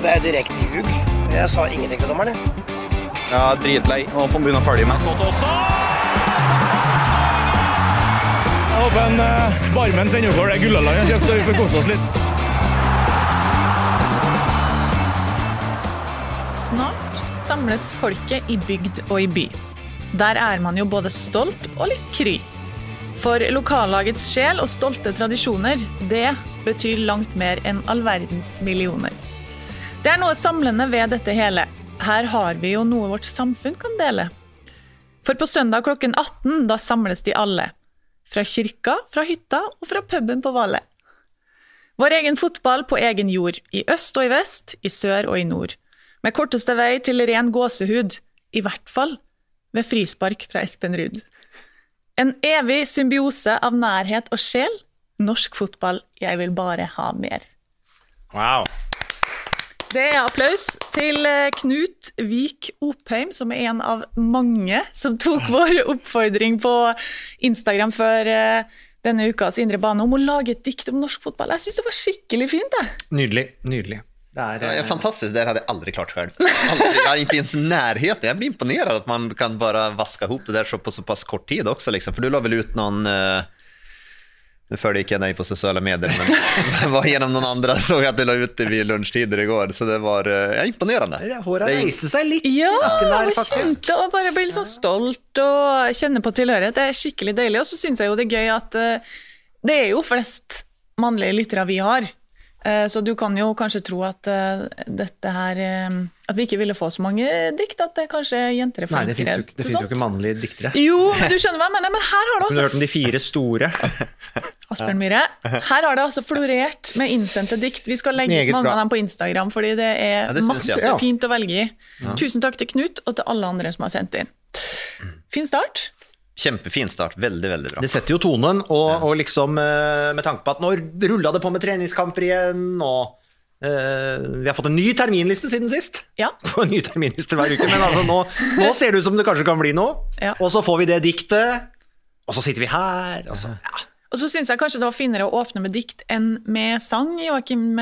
Det er direkte ljug. Jeg sa ingenting til dommeren. jeg. Ja, dritlei. Og på begynne å følge med. Jeg håper en uh, Barmen sender over det gullalaget han kjøpte, så vi får kose oss litt. Snart samles folket i bygd og i by. Der er man jo både stolt og litt kry. For lokallagets sjel og stolte tradisjoner, det betyr langt mer enn all verdens millioner. Det er noe samlende ved dette hele. Her har vi jo noe vårt samfunn kan dele. For på søndag klokken 18, da samles de alle. Fra kirka, fra hytta og fra puben på Valle. Vår egen fotball på egen jord, i øst og i vest, i sør og i nord. Med korteste vei til ren gåsehud, i hvert fall ved frispark fra Espen Ruud. En evig symbiose av nærhet og sjel. Norsk fotball, jeg vil bare ha mer. Wow. Det er applaus til eh, Knut Vik Opheim, som er en av mange som tok vår oppfordring på Instagram før eh, denne ukas Indre bane om å lage et dikt om norsk fotball. Jeg syns det var skikkelig fint. jeg. Nydelig. Nydelig. Det er, Ja, fantastisk. fantastiskt, det hadde jeg aldri klart sjøl. Ikke ens i Jeg Jag blir imponert at man kan bare vaske ihop det der på såpass kort tid også, Liksom. For du la vel ut noen Eh, nu följer inte jag dig på sociala medier, men var genom någon andra såg att du la ut det vid lunchtider igår. Så det var eh, ja, imponerende. Er- reiser seg litt. Ja, der, og kjente og bare bli litt sånn stolt og kjenne på tilhørighet. Det er skikkelig deilig. Og så syns jeg jo det er gøy at eh, det er jo flest mannlige lyttere vi har. Eh, Så du kan jo kanskje tro at eh, dette her eh, At vi ikke ville få så mange dikt, at det kanskje jenter er Nei, det fins jo, det ikke mannlige diktere. Jo, du skjønner hva jeg mener, men her har det også Du har hørt om altså de fire store. Asbjørn Myhre, her har det altså florert med innsendte dikt. Vi skal legge Meget mange bra. av dem på Instagram, fordi det er Ja, det masse jeg. Ja. fint å velge i. Tusen takk til Knut, og til alle andre som har sendt inn. Fin start. Kjempefin start. Veldig, veldig bra. Det setter jo tonen, og, og liksom eh, med tanke på at nå rulla det på med treningskamper igjen, og Uh, vi har fått en ny terminliste siden sist. Ja. Får en ny terminliste hver uke, men altså nå, nå ser det ut som det kanskje kan bli noe. Ja. Og så får vi det diktet, og så sitter vi her, og så ja. Og så syns jeg kanskje det var finere å åpne med dikt enn med sang, Joakim.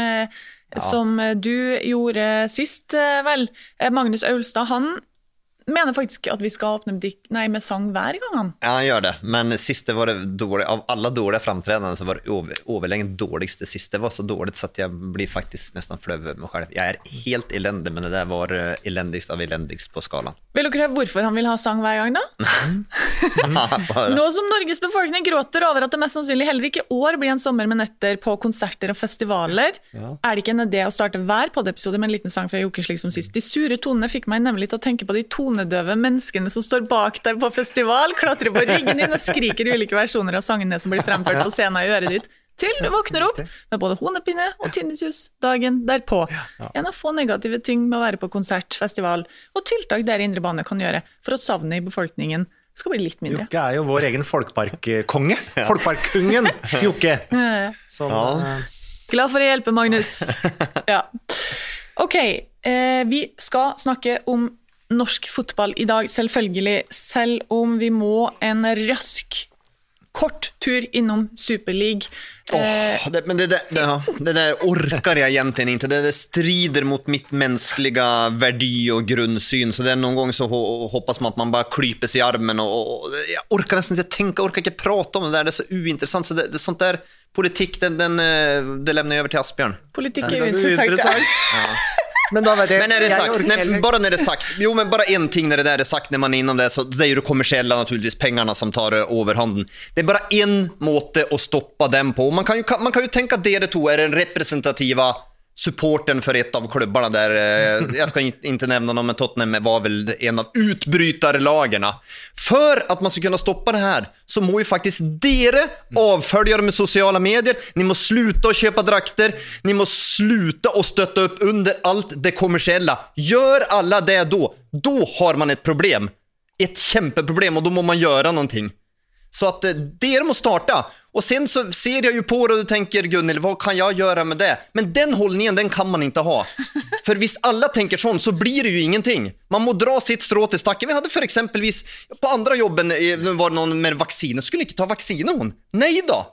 Ja. Som eh, du gjorde sist, eh, vel. Eh, Magnus Aulstad, han mener faktisk at vi skal åpne med, nei, med sang hver gang. Ja, han gjør det. Men siste var det dårlig. Av alle dårlige framtredende så var det over, overlegent dårligste siste. Det var så dårlig så at jeg blir faktisk nesten flau over meg selv. Jeg er helt elendig, men det der var eh, elendigst av elendigst på skalaen. Vil dere høre hvorfor han vil ha sang hver gang, da? Nå som Norges befolkning gråter over at det mest sannsynlig heller ikke i år blir en sommer med netter på konserter og festivaler, er det ikke en idé å starte hver podiepisode med en liten sang fra Joker slik som sist. De sure tonene fikk meg nemlig til å tenke på de tonedøve menneskene som står bak deg på festival, klatrer på ryggen din og skriker ulike versjoner av sangene som blir fremført på scenen i øret ditt. Til du våkner opp med både hodepine og tinnitus dagen derpå. En av få negative ting med å være på konsert, festival og tiltak dere Indre Bane kan gjøre for at savnet i befolkningen skal bli litt mindre. Jokke er jo vår egen folkparkkonge. Folkparkkungen, Jokke. Som, eh, Glad for å hjelpe, Magnus. Ja. Ok, eh, vi skal snakke om norsk fotball i dag, selvfølgelig. Selv om vi må en rask, kort tur innom Superleague. Eh, Åh, det, men det, det, det, ja, det det, orker jeg gjentegning til. Det, det strider mot mitt menneskelige verdi og grunnsyn. Så det er noen ganger så håper man at man bare klyper sig i armen. og, och, jag orkar nästan inte jeg orker ikke prate om det der. Det er så uinteressant. Så det, det, sånt der Politikk, den, den, eh, det levner jeg over til Asbjørn. Politikk er uinteressant. jo er interessant. interessant. Men da vet jeg Men är det sagt, när, bara när det sagt, jo men bara en ting när det där är sagt när man är inom det, så det är ju det kommersiella naturligtvis, pengarna som tar överhanden. Det är bara en måte att stoppa den på. Man kan ju, man kan ju tänka att det to är den representativa supporten för ett av klubbarna där, eh, jag ska in- inte nämna dem, men Tottenham var väl en av utbrytarlagerna. För att man ska kunna stoppa det här så må ju faktiskt dere avfölja dem med sociala medier, ni må sluta att köpa drakter, ni må sluta att stötta upp under allt det kommersiella. Gör alla det då, då har man ett problem. Ett kämpeproblem och då må man göra någonting. Så att eh, det må starta. Och sen så ser jag ju på det och du tänker Gunnel, vad kan jag göra med det? Men den hållningen, den kan man inte ha. För visst alla tänker sånt så blir det ju ingenting. Man må dra sitt strå till stacken. Vi hade för exempelvis på andra jobben, var det någon med vacciner, skulle inte ta vacciner hon. Nej då.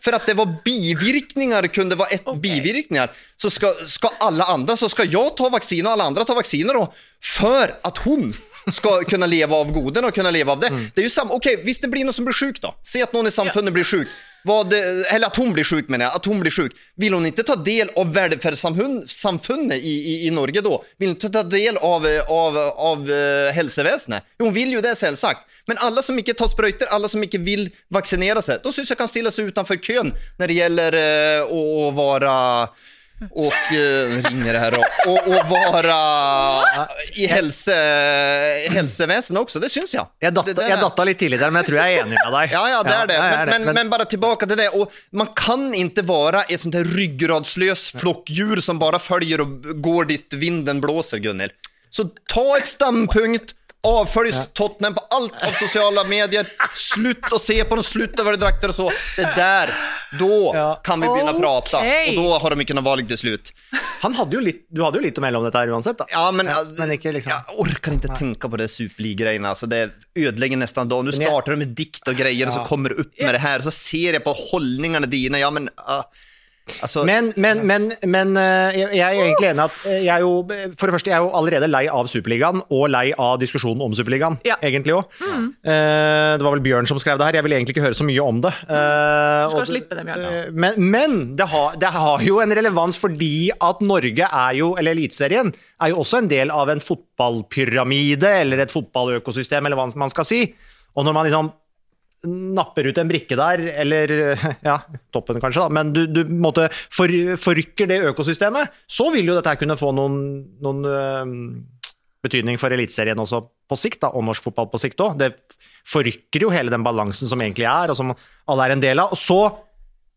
För att det var bivirkningar, kunde vara ett bivirkningar. Så ska, ska alla andra, så ska jag ta vaccin och alla andra ta vacciner då. För att hon ska kunna leva av goden och kunna leva av det. Det är ju samma, okej, visst det blir någon som blir sjuk då. Se att någon i samfundet blir sjuk. Vad, eller att hon blir sjuk menar jag, att hon blir sjuk. Vill hon inte ta del av välfärdssamfunnet i, i, i Norge då? Vill hon inte ta del av, eh, av, av uh? Jo, hon vill ju det selvsagt. Men alla som ikke tar sprøyter, alla som ikke vil vaksinere seg, da syns jeg kan stille seg utenfor køen når det gjelder uh, å, å være och eh, ringer här och, och vara i hälse, hälsoväsendet också, det syns jag. Jeg datta, Det- det jeg datta litt tidlig der, men jeg tror jeg er enig med deg. Ja, ja, det är det. er Men, men, men bara tillbaka till det. Och man kan inte vara ett sånt här ryggradslös flockdjur som bara följer och går dit vinden blåser, Gunnel. Så ta ett stampunkt, avfölj Tottenham på allt av sociala medier, slutt å se på dem, slutt över drakter och så. Det där, då Ja. kan vi börja å prate. Og da har de kunnet valg til slut. Han hadde jo litt, du hadde jo litt å melde om dette her uansett, da. Ja, men, men ikke liksom- Jeg orker ikke tenke på det superligrejerna. Altså, det ødelegger nesten dagen. Nå starter de med dikt og greier, og så kommer du opp med det her og så ser jeg på holdningene dine. Ja, men... Uh, alltså, Men, men, men, men eh, jeg jeg er egentlig enig at eh, jeg er jo For det første, jeg er jo allerede lei av Superligaen, og lei av diskusjonen om Superligaen, Ja. egentlig òg. Det var vel Bjørn som skrev det her, jeg vil egentlig ikke høre så mye om det. Eh, Du skal og- slippe det, Bjørn. Eh, Men, men det, har, det har jo en relevans fordi at Norge er jo, eller Eliteserien, er jo også en del av en fotballpyramide, eller et fotballøkosystem, eller hva man skal si. Og når man liksom napper ut en brikke der, eller ja, toppen kanskje, da, men du, du måtte for, forrykker det økosystemet, så vil jo dette kunne få noen, noen øhm, betydning for Eliteserien også på sikt, da, og norsk fotball på sikt òg. Det forrykker jo hele den balansen som egentlig er, og som alle er en del av. Og så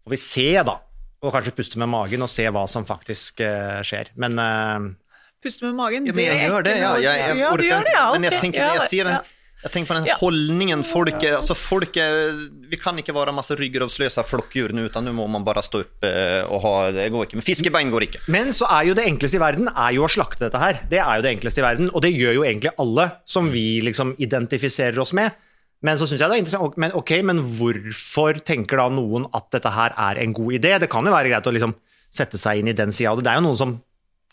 får vi se, da, og kanskje puste med magen og se hva som faktisk eh, skjer. Men eh, Puste med magen. Ja, men jeg det er gjør det, ja. noe- Jeg, jeg ja, du orker gjør det, ja. Men jeg tenker, jeg sier den, jeg tenker på den Ja. hållningen folk är, alltså folk är, vi kan ikke være masse ryggravslösa flockdjur nu, utan nu må man bare stå upp eh, og ha, det går ikke, men fiskebein går ikke. Men så er jo det enkleste i verden er jo å slakte dette her. Det er jo det enkleste i verden, og det gjør jo egentlig alle som vi liksom identifiserer oss med. Men så synes jeg det er interessant, men ok, men hvorfor tenker da noen at dette her er en god idé? Det kan jo være greit å liksom sette seg inn i den sida av det. Det er jo noen som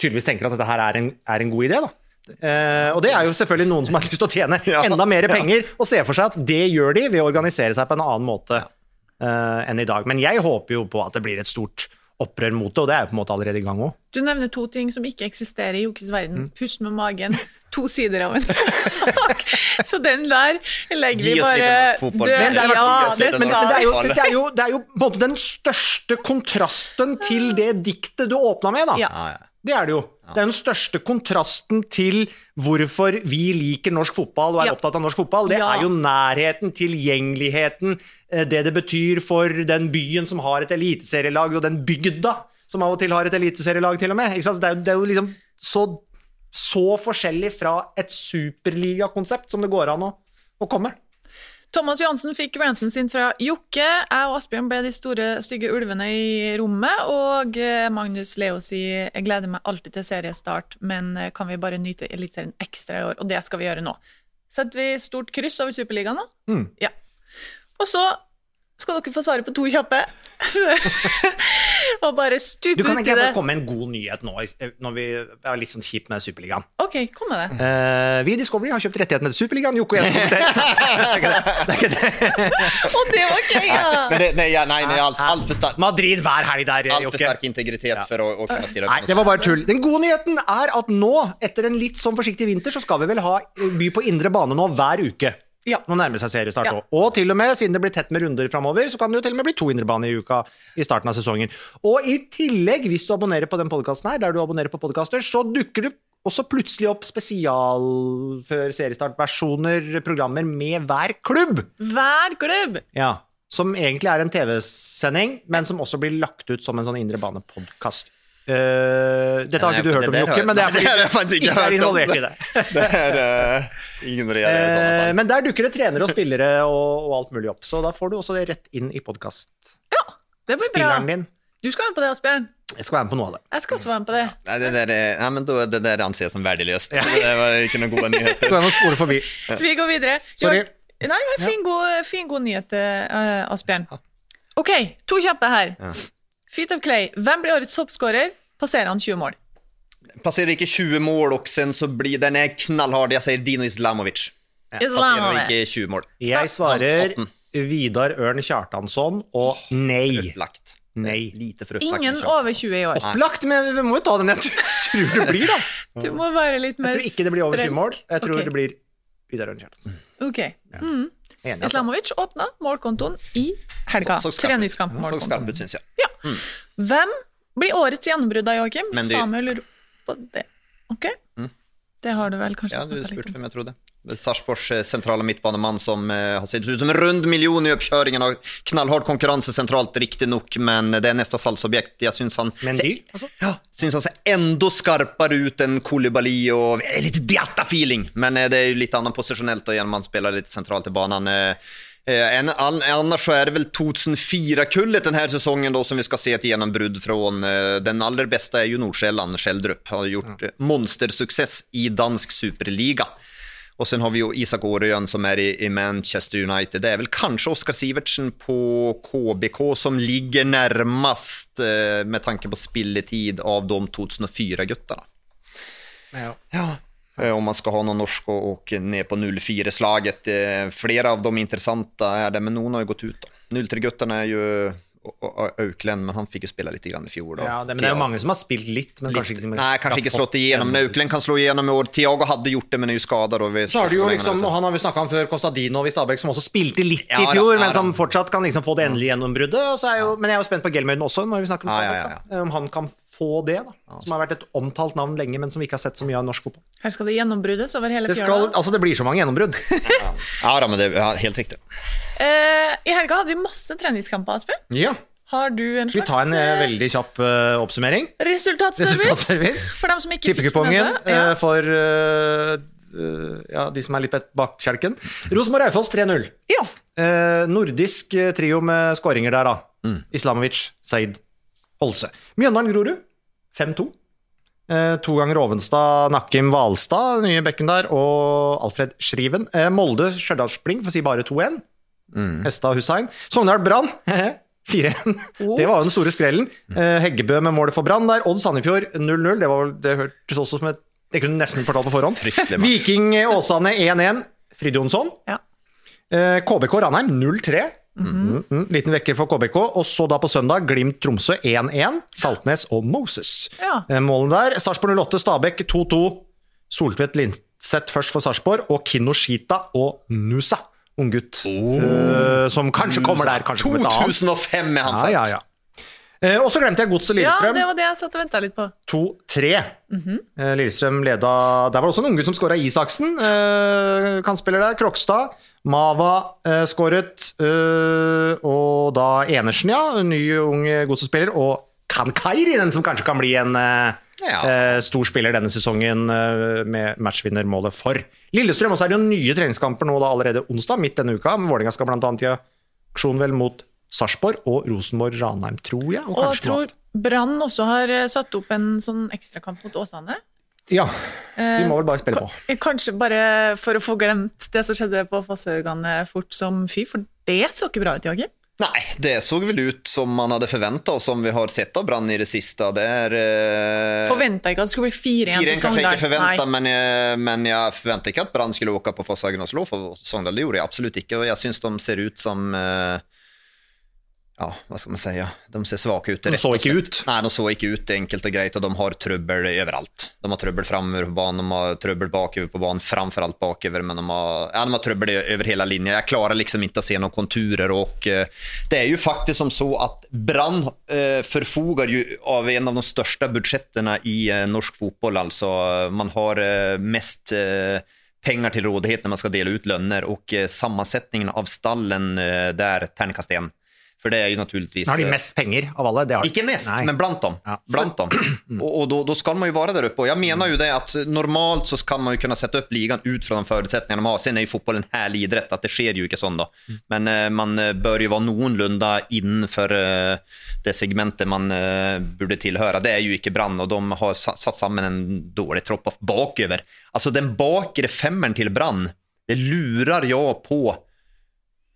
tydeligvis tenker at dette her er en, er en god idé, da. Eh, og det er jo selvfølgelig noen som har lyst til å tjene Ja, enda mer ja. penger, og ser for seg at det gjør de ved å organisere seg på en annen måte eh, enn i dag. Men jeg håper jo på at det blir et stort opprør mot det, og det er jo på en måte allerede i gang òg. Du nevner to ting som ikke eksisterer i Jokkes verden. Mm. Pust med magen. To sider av en sak. Så den der legger vi bare død. Men det er- ja, er jo, Alle. det, det jo på en måte den største kontrasten til det diktet du åpna med, da. Ja. Ja, ja. Det er det jo. Det er den største kontrasten til hvorfor vi liker norsk fotball og er Ja. opptatt av norsk fotball. Det Ja. er jo nærheten, tilgjengeligheten, eh, det det betyr for den byen som har et eliteserielag, og den bygda som av og til har et eliteserielag, til og med. Det, er, det er jo liksom så, så forskjellig fra et superligakonsept som det går an å, å komme. Thomas Johansen fikk ranten sin fra Jokke. Jeg og Asbjørn ble de store, stygge ulvene i rommet. Og eh, Magnus Leo sier jeg gleder meg alltid til seriestart, men eh, kan vi bare nyte Eliteserien ekstra i år? Og det skal vi gjøre nå. Setter vi stort kryss over Superligaen nå? Mm. Ja. Og så skal dere få svare på to kjappe. og bare stupe Du kan ikke bare komme med en god nyhet nå, når vi er litt sånn kjipt med Superligaen. Ok, kom med det. Uh, vi i Discovery har kjøpt rettighetene til Superligaen. Joko Jensen det er ikke det. Det er ikke det. Og det var gøy, ja! Nei, nei, nei, nei alt, alt for sterk Madrid hver helg der, Jokke. Altfor sterk integritet stark integritet å, å kunne stille opp. Nei, det var bare tull. Den gode nyheten er at nå, etter en litt sånn forsiktig vinter, så skal vi vel ha by på indre bane nå hver uke. Ja. Nå nærmer det seg seriestart Ja. Og til og med, siden det blir tett med runder framover, så kan det jo til og med bli to indrebaner i uka i starten av sesongen. Og i tillegg, hvis du abonnerer på den podkasten her, der du abonnerer på podkaster, så dukker det også plutselig opp spesial før seriestart-versjoner, programmer med hver klubb. Hver klubb! Ja. Som egentlig er en TV-sending, men som også blir lagt ut som en sånn indre bane-podkast. Dette har ikke du hørt om, Jokke, men det er fordi du ikke ikke er involvert i det. Det er, uh, Eh. Men der dukker det trenere og spillere og, og alt mulig opp, så da får du også det rett inn i podkast. Ja, det blir bra. din. Du skal være med på det, Asbjørn. Jeg skal være med på noe av det. Jeg skal også være med på det. Nei, det der, nei men då, det der anser jeg som värdelöst. Det var ikke noen gode nyheter. Gå spole forbi. Vi går videre. Sorry. Jo, Nei, men fin, god, fin god nyhet, Asbjørn. Ok, to kjappe her. Feet of Clay. Hvem blir årets toppskårer? Passerer han 20 mål? Passerer ikke 20 mål och sen så blir den er knallhard. Jeg sier Dino Islamovic. Passerar Islamovic. ikke 20 mål. Jeg svarer Vidar Ørn Kjartansson og nei. Upplagt. Nei. Lite för. Ingen kanske. over 20 i år. Opplagt, men vi må jo ta den jeg tror det blir, da. Du må være litt mer Jeg tror ikke det blir over 20 mål. Jeg tror okay. det blir Vidar Ørn Kjartansson. Ok. Ja. Mm. enig, altså. Islamovic åpna målkontoen i helga. Så Treningskamp. så målkontoen. skarp ut syns jag. Ja. Hvem blir årets gjennombrudd da, Joakim? Men de- Samuel lurer på det. Ok. Det har du vel kanskje Ja, du snakket litt spurte om. vem jag trodde. Sarpsborgs eh, sentrale midtbanemann som eh, har sett ut som en rund million i oppkjøringen. Og knallhard konkurranse sentralt, riktignok, men det er neste salsobjekt. Jeg syns han Men dyr, altså. Ja, syns han ser enda skarpere ut enn Kolibali og eh, litt Diatta-feeling. Men eh, det er jo litt annet posisjonelt da, igjen, att man spiller litt sentralt i banan. Eh, annars så är det väl 2004-kullet den här säsongen då som vi ska se ett gjennombrudd från. Eh, den allra bästa är ju Nordsjälland, Skjeldrup. Har gjort mm. monstersuccess i dansk superliga. Och sen har vi ju Isak Årön som är i, Manchester United. Det är väl kanske Oskar Sivertsen på KBK som ligger närmast eh, med tanke på spilletid av de 2004-guttarna. Ja. Ja. Eh, Om man ska ha någon norsk och, och ner på 04-slaget. flere flera av de intressanta är det, men någon har ju gått ut. då. 03-guttarna är ju och- och Auklend, men han fikk jo spille litt i fjor. Da. Ja, det, men det er jo mange som har spilt litt, men kanskje ikke Nei, kanskje ikke slått igjennom. Men Auklend kan slå igjennom i år. Tiago hadde gjort det, men er ju skadad. Och Så har du jo liksom, han er har vi snakka om før, Costadino i Stabæk, som også spilte litt Ja, i fjor, ja, men som fortsatt kan liksom få det endelige gjennombruddet. Er jo, men jeg er jo spent på Gelmøyden også, når vi snakker om Ja, ja, Stabæk. ja, da. Om han kan få det, da. Som har vært et omtalt navn lenge, men som vi ikke har sett så mye av i norsk fotball. Her skal det gjennombruddes over hele Det, fjøla. altså, det blir så mange gjennombrudd. Ja, ja, men det er helt riktig. Uh, I helga hadde vi masse treningskamper, Asbjørn. ja. Har du en Skal vi slags ta en eh, veldig kjapp uh, oppsummering? resultatservice? Resultatservice. For dem som ikke fikk med seg. eh, Ja. for ja, de som er litt bak- kjelken. Rosenborg Raufoss 3-0. ja. Eh, nordisk trio med skåringer der, da. Mm. Islamovic, Seid, Holse. Mjøndalen-Grorud 5-2. Eh, to ganger Ovenstad, Nakkim Hvalstad, nye bekken der, og Alfred Schriven. Eh, Molde, Stjørdalsblink, å si bare 2-1. Mm. Hestad Hussein. Sogndal Brann 4-1. Det var jo den store skrellen. Eh, Heggebø med målet for Brann der. Odd Sandefjord 0-0. Det, var vel- det hørtes også som et Det kunne nesten fortalt på forhånd. Viking Åsane 1-1. Fridjonsson. Ja. Eh, KBK Ranheim 0-3. Mm, -hmm. liten vekker for KBK. Og så da på søndag Glimt Tromsø 1-1. Saltnes og Moses. Ja. Eh, Målene der. Sarpsborg 08 Stabæk 2-2. Soltvedt Linseth først for Sarpsborg. Og Kinoshita og Nusa, unggutt. eh, som kanskje kommer der, kanskje kommer et annet. 2005 er han Ja, ja, ja. Uh, og så glemte jeg Godset ja, det var det jeg satt og venta litt på. 2-3. Eh, Lillestrøm leda Der var det også en unggutt som skåra Isaksen. Kan kantspiller der. Krokstad. Mava eh, skåret. Eh, og da Enersen, ja. En ny ung godsspiller. Og Kankairi, den som kanskje kan bli en eh, Ja. eh, stor spiller denne sesongen eh, med matchvinnermålet for Lillestrøm. Og så er det jo nye treningskamper nå da allerede onsdag, midt denne uka. Men Vålerenga skal bl.a. i aksjon vel mot Sarpsborg og Rosenborg-Ranheim, tror jeg. Og, Og tror. Brann også har eh, satt opp en sånn ekstrakamp mot Åsane. Ja. Vi må vel bare spille på. Kanskje bare for å få glemt det som skjedde på Fosshaugane fort som fy, for det så ikke bra ut, Joakim. Nei, det så vel ut som man hadde forventa, og som vi har sett av Brann i det siste. Det är... Eh... Forventa ikke at det skulle bli 4-1 4-1 til kanskje Sogndal. ikke forventa, men, jeg- men jeg forventa ikke at Brann skulle åke på Fosshagen og slå for Sogndal. Det gjorde jeg absolutt ikke. Og jeg syns de ser ut som eh, Ja, hva skal man si? De ser svake ut. De så ikke ut. Nei, de så ikke ut, enkelt og greit, og de har trøbbel overalt. De har trøbbel framover på banen, de har trøbbel bakover på banen, framfor alt bakover, men de har, ja, de har trøbbel over hele linjen. Jeg klarer liksom ikke å se noen konturer, og uh, det er jo faktisk som så at Brann uh, forfoger jo av en av de største budsjettene i uh, norsk fotball, altså. Man har eh, mest eh, penger til rådighet når man skal dele ut lønner, og eh, sammensetningen av stallen eh, der terningkast én. For det er jo naturligvis Har de eh, mest penger av alle? Ikke mest, Nei. men blant dem. Ja. Blant dem. Og, og då, då skal man jo være der oppe. Og jeg mener jo det at normalt så kan man jo kunne sette opp ligaen ut fra de forutsetningene de har. Sen er jo fotball en herlig idrett, at det skjer jo ikke sånn, da. Men uh, man eh, bør jo være noenlunde innenfor uh, det segmentet man uh, burde tilhøre. Det er jo ikke Brann, og de har satt sammen en dårlig tropp bakover. Altså, den bakre femmeren til Brann, det lurer jeg på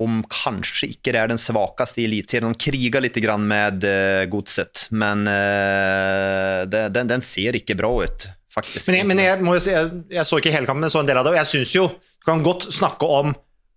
om kanskje ikke det er den svakeste i eliteserien. De kriger litt med uh, godset, men eh, det, den, den ser ikke bra ut, faktisk. Men, jeg, men jeg, si, jeg, jeg så ikke hele kampen, men så en del av det, og jeg syns jo Du kan godt snakke om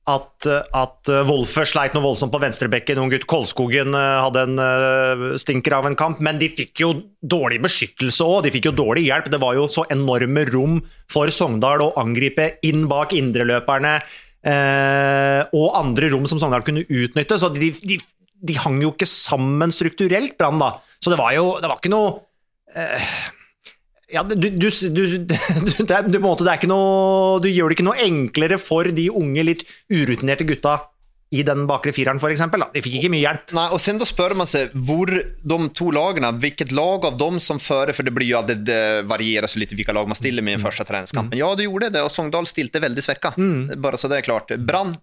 at, at Wolfe sleit noe voldsomt på venstrebekken, ung gutt Kolskogen eh, hadde en eh, stinker av en kamp, men de fikk jo dårlig beskyttelse òg, de fikk jo dårlig hjelp. Det var jo så enorme rom for Sogndal å angripe inn bak indreløperne eh, og andre rom som Sogndal kunne utnytte, så de, de, de hang jo ikke sammen strukturelt, Brann, da. Så det var jo det var ikke noe ja, du, du, du, det er, på en måte, det er ikke noe, du gjør det ikke noe enklere for de unge, litt urutinerte gutta i den bakre fireren, eksempel. De fikk ikke mye hjelp. Nei, og sen da spør man seg hvor de to lagene, hvilket lag av dem som fører, for det blir jo at det varierer så litt hvilke lag man stiller med i den første treningskampen. Ja, det gjorde det, og Sogndal stilte veldig svekka. Bare så det er klart. Brann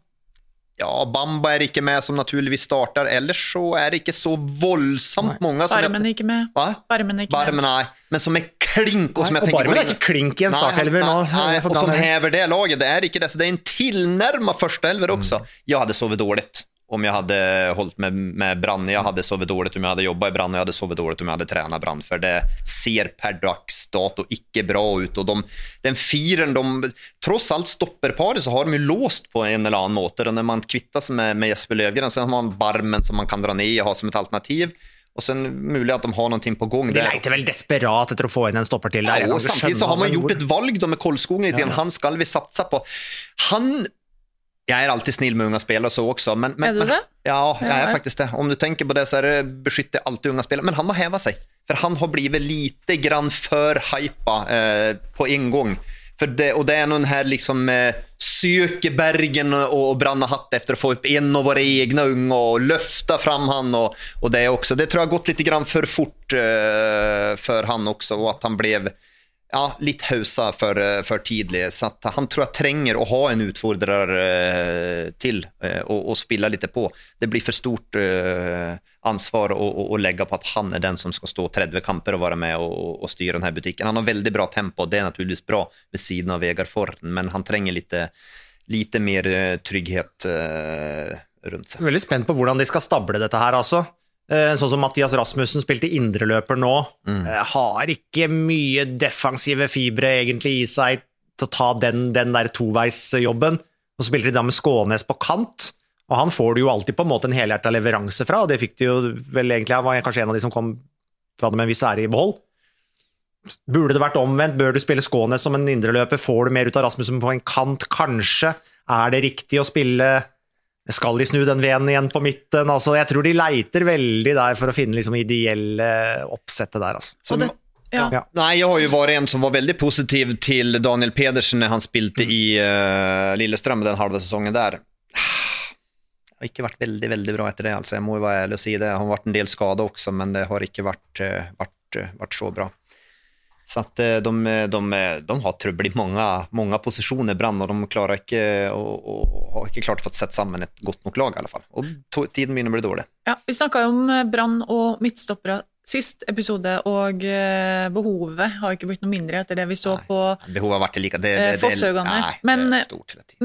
Ja, Bamba er ikke med, som naturligvis starter. Ellers så er det ikke så voldsomt mange som Barmen er ikke med. Hva? Barmen er ikke Barmen, nei. Men som er klink, og som Nei, jeg og Barmen er ikke klink i en startelver nå. Nei, nei, og som hever det laget. Det er ikke det. Så det er en tilnærma førsteelver også. Jeg hadde sovet dårlig om jeg hadde holdt med, med Brann. Jeg hadde sovet dårlig om jeg hadde jobba i Brann, jeg hadde sovet dårlig om jeg hadde trent Brann. For det ser per dags dato ikke bra ut. Og de, den firen de alt stopperparet så har de jo låst på en eller annen måte. Og når man kvitter seg med, med Jesper Løvgren, så har man Barmen som man kan dra ned og ha som et alternativ. Og så mulig at de har noe på gang De leter vel desperat etter å få inn en stopper til der. Ja, og samtidig så har man gjort et valg da med Kolskogen Ja, ja. Han skal vi satse på. Han Jeg er alltid snill med unge spillere så også, men, men Er du det? Ja, jeg er faktisk det. Om du tenker på det, så er det beskytter alltid unge spillere. Men han må heve seg, for han har blitt lite grann for hypa eh, på en gang. For det, og det er noen her liksom eh, søke bergen og, branne hatt etter å få opp en av våre egne unge og løfte fram han. Og, og det, også, det tror jeg har gått litt grann for fort eh, for han også, og at han ble ja, litt hausa for, eh, for tidlig. Så han tror jeg trenger å ha en utfordrer uh, til uh, og, og spille litt på. Det blir for stort uh, ansvar å, å, å legge på at han er den som skal stå 30 kamper og være med og, og styre denne butikken. Han har veldig bra tempo, det er naturligvis bra ved siden av Vegard Forten, men han trenger litt, mer trygghet rundt seg. Veldig spent på hvordan de skal stable dette her, altså. Eh, Sånn som Mathias Rasmussen spilte indreløper nå. Mm. Har ikke mye defensive fibre egentlig i seg til å ta den, den der toveisjobben. Og så spilte de da med Skånes på kant, og han får du jo alltid på en måte en helhjerta leveranse fra, og det fikk de jo vel egentlig Han var kanskje en av de som kom fra det med en viss ære i behold. Burde det vært omvendt? Bør du spille Skånes som en indreløper? Får du mer ut av Rasmussen på en kant? Kanskje. Er det riktig å spille skal de snu den venen igjen på midten? Altså, jeg tror de leiter veldig der for å finne liksom ideelle oppsettet der. Altså. Som, det, ja. Ja. Nei, jeg har jo vært en som var veldig positiv til Daniel Pedersen når han spilte i uh, Lillestrøm den halve sesongen der. Det har ikke vært veldig veldig bra etter det, altså. jeg må jo være ærlig og si det. Han har vært en del skada også, men det har ikke vært, uh, vært, uh, vært så bra. Så at eh, de, de, de har trøbbel i mange, mange posisjoner, Brann, og de klarer ikke og, og har ikke klart å få sett sammen et godt nok lag, i alle fall. Og tiden begynner å bli dårlig. Ja, vi snakka om eh, Brann og midtstoppere sist episode, og eh, behovet har ikke blitt noe mindre etter det vi så på Behovet har vært like det, det, Eh, det, Fosshaugane. Nei, Men-.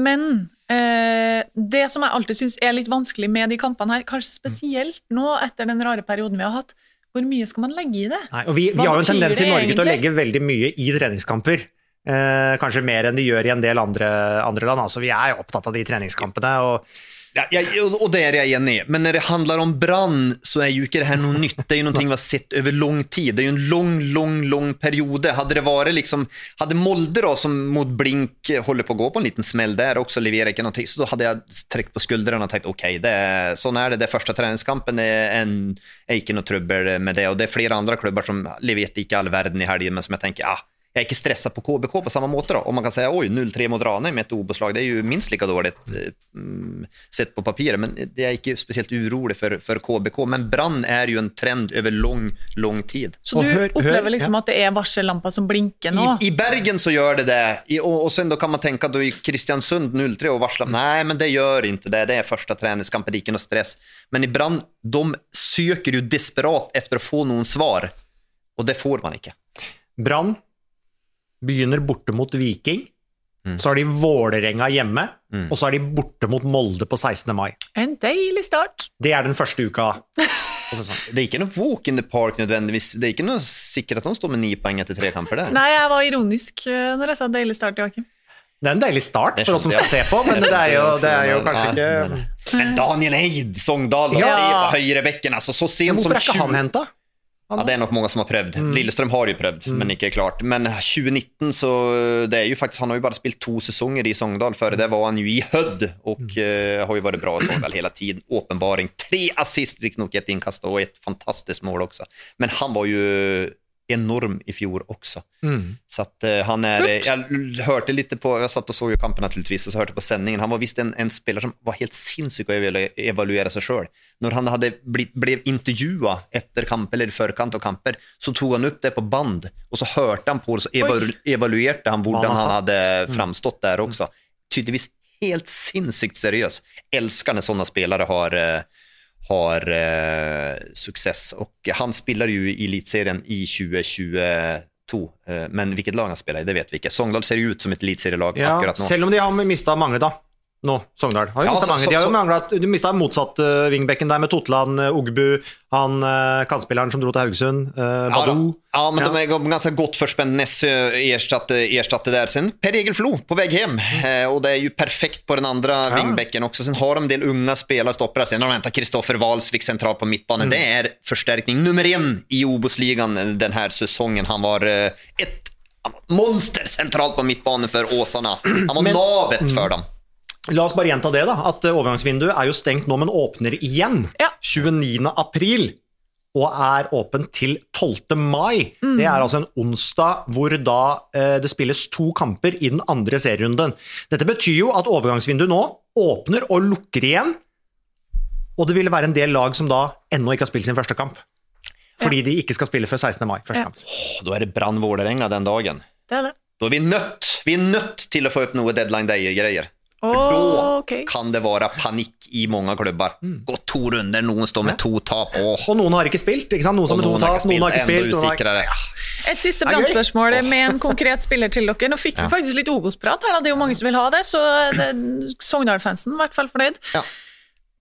Men eh, det som jeg alltid syns er litt vanskelig med de kampene her, kanskje spesielt nå etter den rare perioden vi har hatt, hvor mye skal man legge i det? Nei, og vi, vi har jo en tendens i Norge til å legge veldig mye i treningskamper. Eh, kanskje mer enn de gjør i en del andre, andre land. Altså, vi er jo opptatt av de treningskampene. og Ja, och- och det er jeg enig i. Men når det handler om brann så er jo ikke det her noe nytt. Det er jo noe vi har sett over lang tid. Det er jo en lang, lang lang periode. Hadde det vært liksom, Hadde Molde da, som mot Blink holder på å gå på en liten smell der, også leverer ikke noe, så da hadde jeg trukket på skuldrene og tenkt ok, det er sån är det. Det første treningskampen er, en, er ikke noe trubbel med det. Og det er flere andre klubbar som leverte ikke all verden i helgen, men som jeg tenker ja, ah, jag är inte stressad på KBK på samma måte då. Om man kan säga oj, 0-3 mot Ranheim med ett obeslag, det är ju minst lika dåligt eh, mm, sett på papiret, men det är inte speciellt orolig för, för KBK. Men brann är ju en trend över lång, lång tid. Så du hør- opplever hør- liksom ja. at det er varsellamper som blinker nå? I, I Bergen så gör det det, I, och, och sen då kan man tänka då i Kristiansund 0-3 och varsla, nej men det gör inte det, det är första träningskampen, inte någon stress. Men i Brann, de söker ju desperat efter att få någon svar, och det får man inte. Brann begynner borte mot Viking. Mm. Så har de Vålerenga hjemme, og så er de borte mot Molde på 16. mai. En deilig start. Det er den første uka. Det er ikke noe walk in the park nødvendigvis. det er ikke noe sikkert at han står med ni poeng etter tre kamper där. Nei, jeg var ironisk eh, når jeg sa deilig start, Joakim. Det er en deilig start for oss som skal se på, men det er jo, det er jo kanskje ikke men- Daniel Eid, Sogndal, Ja. se på så sent så sent Hvorfor er ikke han henta? Ja, det er nok mange som har prøvd. Mm. Lillestrøm har jo prøvd, mm. men ikke klart. Men 2019 så, det er jo faktisk han har jo bare spilt to sesonger i Sogndal. Før det var han jo i Hødd og mm. uh, har jo vært bra i Sogndal hele tiden. Åpenbaring. Tre assist, riktignok ett inkast og et fantastisk mål også. Men han var ju enorm i fjor också. Mm. Så att uh, han är, jag hörde lite på, jag satt och såg ju kampen naturligtvis och så hörde på sändningen, han var visst en, en spelare som var helt sinnssyk att ville evaluera sig själv. När han hade blitt, blev intervjuad efter kamp eller i förkant av kamper så tog han upp det på band och så hörde han på det så evalu, evaluerade han hvordan hur han han hade framstått där också. Tydligvis helt sinnssykt seriös. Älskar när sådana spelare har eh, har eh, suksess. Och han spelar ju i elitserien i 2022. Eh, men hvilket lag han spelar i, det vet vi ikke. Sogndal ser jo ut som et elitserielag Ja, akkurat nå. selv om de har mista mange, da. Nå, Sogndal. Har jo Ja, mistet så- mange. så- De har jo manglet, de mista motsatt uh, vingbekken der med Totland, uh, Ogbu, han uh, kantspilleren som dro til Haugesund, uh, Badou. Ja, ja, men Ja. de er ganske godt forspent Nessö erstatte der där. Sen Per-Egil Flo på vei hjem, Eh, og det er jo perfekt på den andre ja. vingbekken også. Sen har de en del unge spillere stoppere. Sen har de hentet Kristoffer Valsvik sentral på mittbanen. Det er forsterkning nummer en i Obos-ligaen den sesongen. säsongen. Han var et ett monster sentralt på midtbane for Åsane. Han var Men- navet for dem. La oss bare gjenta det, da. At uh, overgangsvinduet er jo stengt nå, men åpner igjen Ja. 29. april. Og er åpent til 12. mai. Mm. Det er altså en onsdag hvor da eh, det spilles to kamper i den andre serierunden. Dette betyr jo at overgangsvinduet nå åpner og lukker igjen. Og det vil være en del lag som da ennå ikke har spilt sin første kamp. Fordi de ikke skal spille før 16. mai. Første Ja. kamp. Oh, da er det Brann Vålerenga den dagen. Det er det. Da er vi nødt, Vi er nødt til å få opp noe deadline day-grejer. För da då ok. kan det være panikk i mange klubbar. Gå to runder, noen står med to tap. Åh, Og noen har ikke spilt. ikke sant? Noen som med to har tap, ikke noen har spilt, ikke spilt. enda har- Ja. Et siste brannspørsmål med en konkret spiller til dere. Nå fikk vi faktisk litt Obos-prat her, da. det er jo mange som vil ha det, så det- Sogndal-fansen er i hvert fall fornøyd. Ja.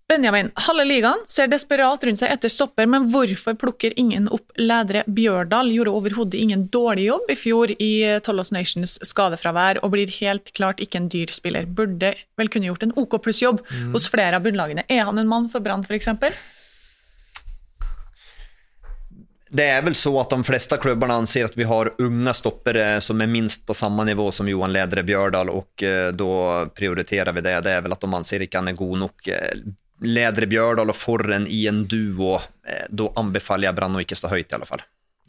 Benjamin, halve ligaen ser desperat rundt seg etter stopper, men hvorfor plukker ingen opp ledere? Bjørdal? Gjorde overhodet ingen dårlig jobb i fjor i Tollos Nations skadefravær, og blir helt klart ikke en dyr spiller. Burde vel kunne gjort en OK pluss-jobb hos flere av bunnlagene. Er han en mann for Brann, f.eks.? Det er vel så at de fleste klubbene anser at vi har unge stoppere som er minst på samme nivå som Johan ledere Bjørdal, og da prioriterer vi det. Det er vel at de anser ikke han er god nog. Eh, Bjørdal og Forren i en duo, eh, da anbefaler jeg Brann å ikke stå høyt, i alle fall.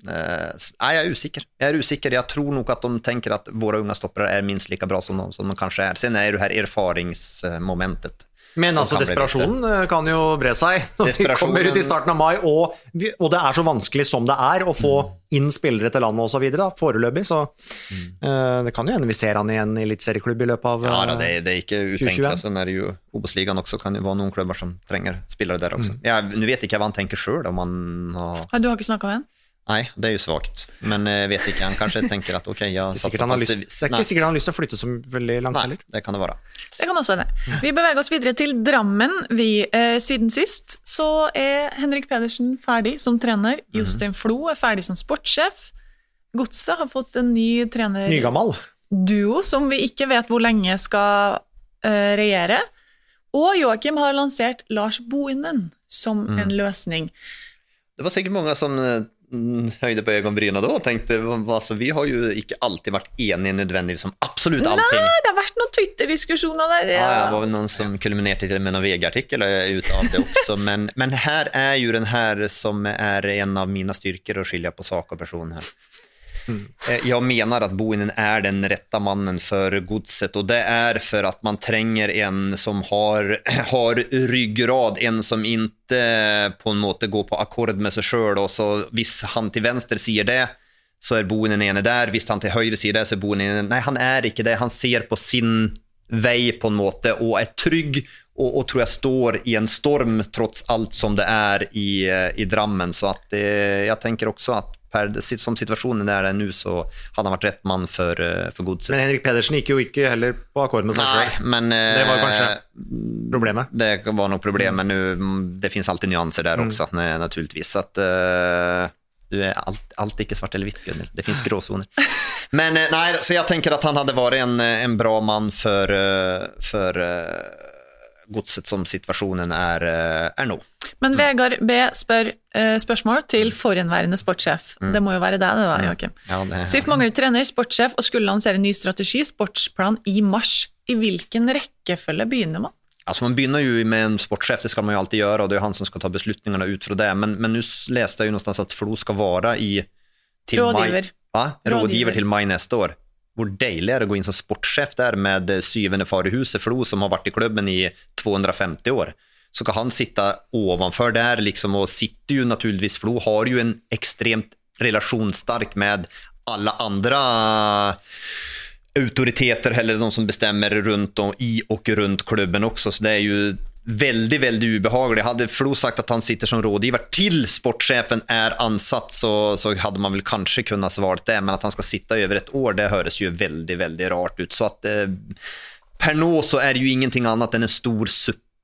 Eh, nej, jag usikker. Jeg er usikker. Jeg tror nok at de tenker at våre unga stoppere er minst lika bra som de, som de kanskje er. Sen er det her erfaringsmomentet. Men altså, kan desperasjonen eh, kan jo bre seg når vi kommer ut i starten av mai, og, vi, og det er så vanskelig som det er å få inn spillere til landet osv. foreløpig, så eh, det kan jo hende vi ser han igjen i en eliteserieklubb i løpet av Ja, da, eh, det, det er ikke utenkelig. 2021. Sen er jo Obos-ligaen også, kan jo være noen klubber som trenger spillere der også. Mm. Jeg, vet ikke hva han tenker sjøl, om han har Du har ikke snakka med han? Nei, det er jo svakt. Men jeg vet ikke, han kanskje tenker at ok, jeg er lyst, det er ikke sikkert han har lyst til å flytte så veldig langt nei, heller. det kan det være. Det kan også hende. Vi beveger oss videre til Drammen. Vi, eh, siden sist så er Henrik Pedersen ferdig som trener. Jostein Flo er ferdig som sportssjef. Godset har fått en ny trener Nygammal. duo som vi ikke vet hvor lenge skal eh, regjere. Og Joakim har lansert Lars Bohinen som en løsning. Det var sikkert mange som eh, mm, høyde på øyenbrynene da og tenkte altså, vi har jo ikke alltid vært enige nødvendigvis om absolutt allting. Nei, det har vært noen Twitter-diskusjoner der. Ja, det var vel noen som kulminerte til med en VG-artikkel ut av det også. Men, men her er jo den her som er en av mine styrker, å skille på sak og person här. Eh, Jag menar att Boinen är den rätta mannen för godset och det är för att man tränger en som har, har ryggrad, en som inte på en måte går på akkord med sig själv och så hvis han till vänster sier det så er Boinen ene der, hvis han til høyre sier det så er Boinen ene. Nei, han er ikke det, han ser på sin vei på en måte og er trygg og, og tror jeg står i en storm trots alt som det er i, eh, i Drammen. Så at det, jeg tenker også at per, som situasjonen er der nå, så hadde han vært rett mann for, eh, for godset. Men Henrik Pedersen gikk jo ikke heller på akkord med seg eh, Det var kanskje problemet. Det var nok problem, men mm, det finnes alltid nyanser der også, mm. naturligvis. At, att, eh, du er alt, alt ikke svart eller hvitt, Gunnhild. Det finnes gråzoner. Men nei, så jeg tenker at han hadde vært en, en bra mann for, for för godset som situasjonen er, eh, er nå. Men Vegard B spør eh, spørsmål til forhenværende sportssjef. Det må jo være deg, det da, Joakim. Ja, det, SIF mangler trener, sportssjef og skulle lansere ny strategi, sportsplan, i mars. I hvilken rekkefølge begynner man? Altså man begynner jo med en sportssjef, det skal man jo alltid gjøre, og det er jo han som skal ta beslutningene ut fra det. Men, nå leste jeg jo noe sted at Flo skal være i... til Rådgiver. Mai? Rådgiver. Rådgiver til mai neste år. Hvor deilig er det å gå inn som sportssjef der med syvende far i huset, Flo, som har vært i klubben i 250 år. Så kan han sitte ovenfor der, liksom, og sitter jo naturligvis Flo har jo en ekstremt relasjonssterk med alle andre autoriteter eller de som bestemmer rundt om i og rundt klubben også, Så det er ju väldigt, väldigt ubehagelig. Hade Flo sagt att han sitter som rådgivare till sportchefen är ansatt så, så hade man väl kanske kunnat svart det. Men att han ska sitta över ett år, det höres ju väldigt, väldigt rart ut. Så att eh, per nå så är det ju ingenting annat än en stor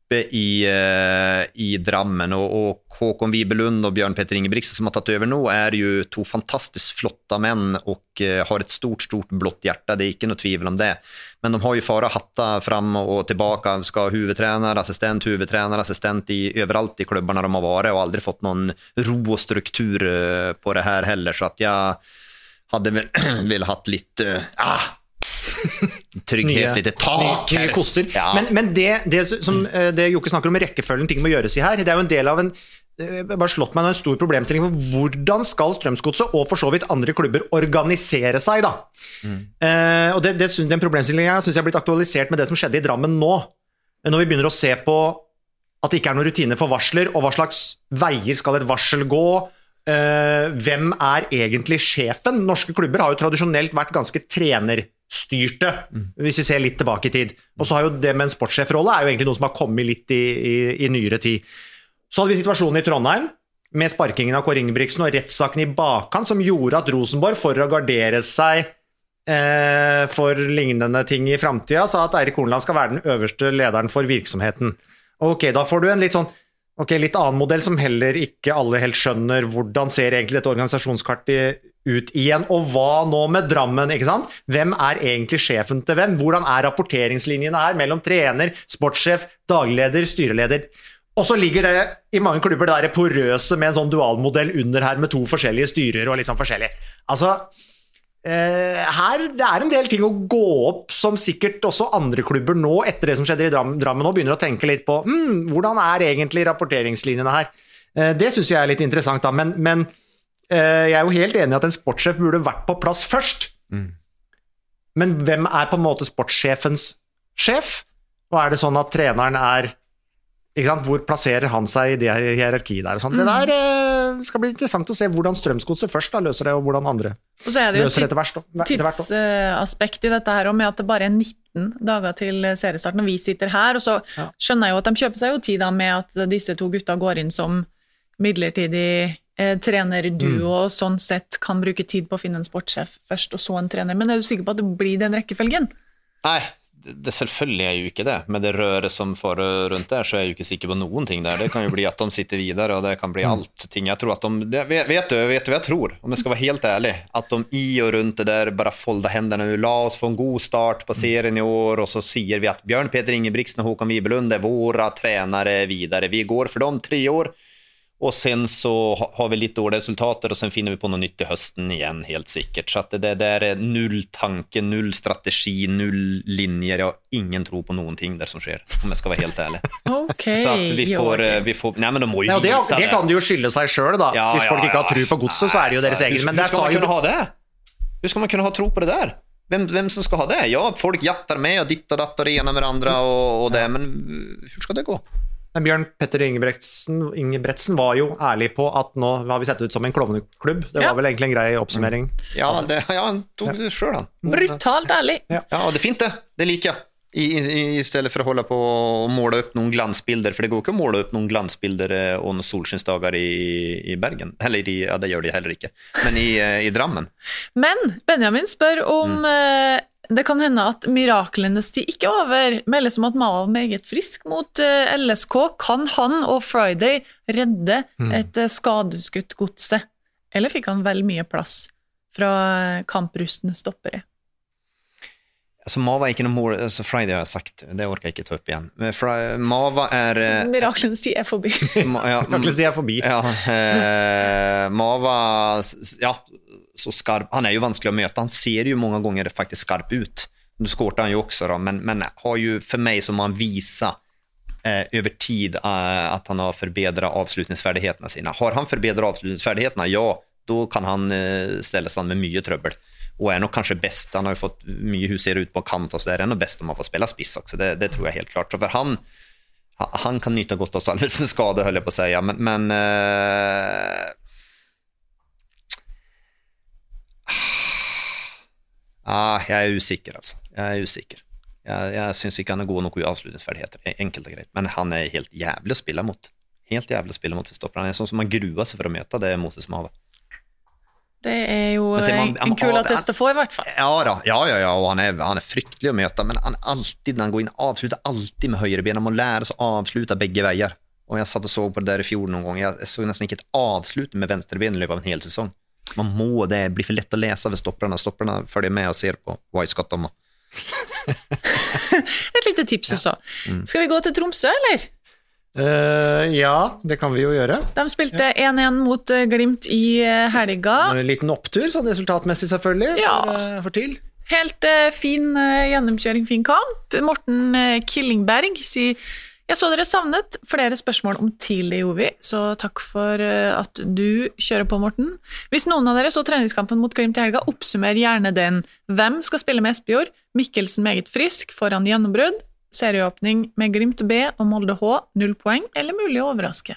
suppe i, eh, i Drammen. Og, og, Håkon Wibelund og Bjørn Petter Ingebrigtsen som har tatt over nå, er jo to fantastisk flotte menn og eh, har et stort, stort blått hjerte. Det er ikke noe tvil om det. Men de har jo fara hatta fram og tilbake. Skal ha hovedtrener, assistent, hovedtrener, assistent i, overalt i klubbene de har vært, og aldri fått noen ro og struktur eh, på det her heller. Så at jeg hadde vel, vel hatt litt uh, ah, trygghet, lite tak. nye nye koster. Ja. Men, men det, det, som, eh, det Jokke snakker om rekkefølgen ting må gjøres i her, det er jo en del av en eh, bare slått meg en stor problemstilling for hvordan skal Strømsgodset og for så vidt andre klubber organisere seg, da. Eh, og det, det, Den problemstillingen syns jeg har blitt aktualisert med det som skjedde i Drammen nå. Når vi begynner å se på at det ikke er noen rutiner for varsler, og hva slags veier skal et varsel gå. Eh, hvem er egentlig sjefen? Norske klubber har jo tradisjonelt vært ganske trenerstyrte, hvis vi ser litt tilbake i tid. Og så har jo det med en sportssjefrolle er jo egentlig noe som har kommet litt i, i, i nyere tid. Så hadde vi situasjonen i Trondheim, med sparkingen av Kåre Ingebrigtsen og rettssaken i bakkant, som gjorde at Rosenborg, for å gardere seg eh, for lignende ting i framtida, sa at Eirik Horneland skal være den øverste lederen for virksomheten. Ok, da får du en litt sånn ok, litt annen modell som heller ikke alle helt skjønner hvordan ser egentlig dette organisasjonskartet ut igjen, og hva nå med Drammen, ikke sant? Hvem er egentlig sjefen til hvem? Hvordan er rapporteringslinjene her mellom trener, sportssjef, dagleder, styreleder? Og så ligger det i mange klubber det der porøse med en sånn dualmodell under her med to forskjellige styrer og sånn forskjellig. Altså, eh, her, det er en del ting å gå opp som sikkert også andre klubber nå, etter det som skjedde i Drammen nå, begynner å tenke litt på hm, hvordan er egentlig rapporteringslinjene her. Eh, det syns jeg er litt interessant, da, men, men jeg er jo helt enig i at en sportssjef burde vært på plass først. Men hvem er på en måte sportssjefens sjef? Og er det sånn at treneren er ikke sant? Hvor plasserer han seg i det hierarkiet der? Og sånn. Det der eh, skal bli interessant å se hvordan Strømsgodset først da, løser det, og hvordan andre Og så er det jo løser det tidsaspekt i dette her, med at det bare er 19 dager til seriestarten, og vi sitter her. Og så Ja. skjønner jeg jo at de kjøper seg jo tid da med at disse to gutta går inn som midlertidig eh, trenerduo, Mm. sånn sett kan bruke tid på å finne en sportssjef først, og så en trener. Men er du sikker på at det blir den rekkefølgen? Nei, det, selvfølgelig er jo ikke det. Med det røret som får rundt der, så er jeg jo ikke sikker på noen ting der. Det kan jo bli at de sitter videre, og det kan bli alt ting. Jeg tror at de, det, vet, du, vet du hva jeg tror? Om jeg skal være helt ærlig? At de i og rundt det der bare folder hendene. La oss få en god start på serien i år, og så sier vi at Bjørn Peter Ingebrigtsen og Håkon Wibelund er våre trenere videre. Vi går for dem tre år. Och sen så har vi lite dåliga resultater och sen finner vi på något nytt i hösten igen helt sikkert. Så att det, det där är null tanke, null strategi, null linjer. Jag har ingen tro på någonting där som skjer, om jeg skal være helt ærlig. okay, Så at vi får, eh, vi får, Nei, men de må jo Ja, det, visa det kan de jo skylde seg sjøl, da. Ja, Hvis ja, folk ikke har tro på godset, så er det jo deres egen. Men der sa man jo kunna ha det? Hvordan skal man kunne ha tro på det der? Hvem, hvem, som skal ha det? Ja, folk jatter med og ditt og datt och det ena med det andra och, och det, men hvordan skal det gå? Men Bjørn Petter Ingebretsen, Ingebretsen var jo ærlig på at nå har vi sett ut som en klovneklubb. Det var Ja. vel egentlig en grei oppsummering. Ja, det, ja han tok det sjøl, han. Brutalt ærlig. Ja, og det er fint det. Det liker jeg. I, i, I, stedet for å holde på å måle opp noen glansbilder, for det går ikke å måle opp noen glansbilder og noen solskinnsdager i, i Bergen. Eller i, ja, det gjør de heller ikke. Men i, eh, i Drammen. Men Benjamin spør om eh, det kan hende at miraklenes tid ikke er over. Meldes om at Mao er meget frisk mot eh, LSK. Kan han og Friday redde et eh, skadeskutt godset? Eller fikk han vel mye plass fra eh, kamprustne stoppere? Så Mava er ikke noe mål, så Friday har jeg sagt, det orker jeg ikke ta opp igjen. Men Mava är... eh, Så miraklenes tid er forbi. Ma, ja, ikke er forbi. Ja, eh, Mava, ja, så skarp. Han är ju vanskelig att möta. Han ser ju många gånger faktiskt skarp ut. Nu skårtar han ju också då, men, men har ju för mig som han viser eh, över tid eh, att han har förbättrat avslutningsfärdigheterna sina. Har han förbättrat avslutningsfärdigheterna, ja, då kan han eh, ställa sig med mye trøbbel. Och är nog kanske bäst, han har ju fått mye husere ut på kant och så där, är nog bäst om han får spela spiss också, det, det tror jag helt klart. Så för han, han kan nyta godt av Salvesen skade, höll jag på att säga. Men, men eh, ah, jeg er usikker, altså. Jeg er usikker. Jeg, jeg syns ikke han er god nok i avslutningsferdigheter. Enkelt og greit. Men han er helt jævlig å spille mot. Helt jævlig å spille mot for stopper. Han er sånn som man gruer seg for å møte, det er Moses Mava. Det er jo man- en, en kul attest å få, i hvert fall. Ja, da. ja, ja, ja, og han er, han er fryktelig å møte, men han alltid, når han går inn, avslutter alltid med høyrebena. Han må lære seg å avslutte begge veier. Og jeg satt og så på det der i fjor noen gang. Jeg, så nesten ikke et avslutt med venstreben i løpet av en hel sesong. Man må det. Det blir for lett å lese ved stopperne. Stopperne følger med og ser på de må. Et lite tips også. Mm. Skal vi gå til Tromsø, eller? Uh, ja, det kan vi jo gjøre. De spilte 1-1 mot eh, Glimt i eh, helga. En liten opptur, sånn resultatmessig selvfølgelig, Ja. for, for TIL. Helt uh, fin uh, gjennomkjøring, fin kamp. Morten Killingberg sier jeg så dere savnet flere spørsmål om tidlig Jovi, så takk for eh, at du kjører på, Morten. Hvis noen av dere så treningskampen mot Glimt i helga, oppsummer gjerne den. Hvem skal spille med Espejord? Mikkelsen meget frisk, foran gjennombrudd. Serieåpning med Glimt B og Molde H, null poeng, eller mulig å overraske.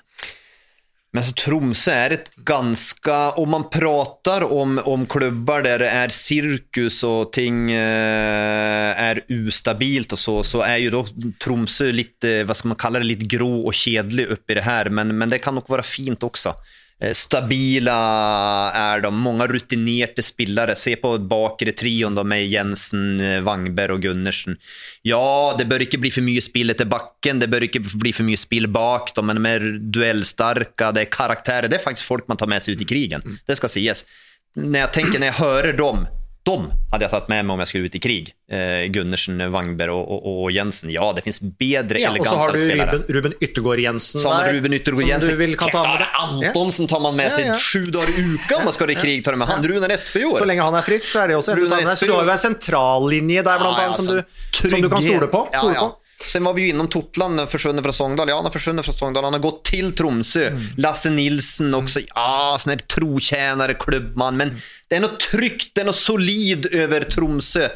Men så Tromsø er et ganske Om man prater om, om klubber der det er sirkus og ting eh, er ustabilt og så, så er jo da Tromsø litt, eh, hva skal man kalle det, litt grå og kjedelig oppi det her, men, men det kan nok være fint også. Eh, Stabila er de, mange rutinerade spillere. Se på bakre trion då med Jensen, eh, Wangberg og Gundersen. Ja, det bør ikke bli for mye spill etter bakken, det bør ikke bli for mye spill bak dem, men de er duellsterke, det er karakterer. Det er faktisk folk man tar med seg ut i krigen. Det skal sies. Når jeg tenker, når jeg hører dem, dem hadde jeg tatt med meg om jeg skulle ut i krig. Eh, Gundersen, Wangberg og, og, og Jensen. Ja, det finnes bedre, Ja, og så har du. Ruben, Ruben Yttergård Jensen Samme der, Ruben Yttergård Jensen. du vil kan ta med Ketar. Antonsen tar man med ja, Ja, ja. sju dager i uka om man skal i krig. tar med han. Runar Espejord. Så lenge han er frisk, så er det også Runar. Så du har jo en sentrallinje der, blant annet, som, du, som du kan stole på. Ja, Stole ja. på. Sen var vi jo innom Totland, forsvunnet fra Sångdal. Ja, han har forsvunnet fra Sångdal. Han har gått til Tromsø. Mm. Lasse Nilsen også. Ja, sån här trotjänare, klubbmann. Men det er noe tryggt, det er noe solid over Tromsø.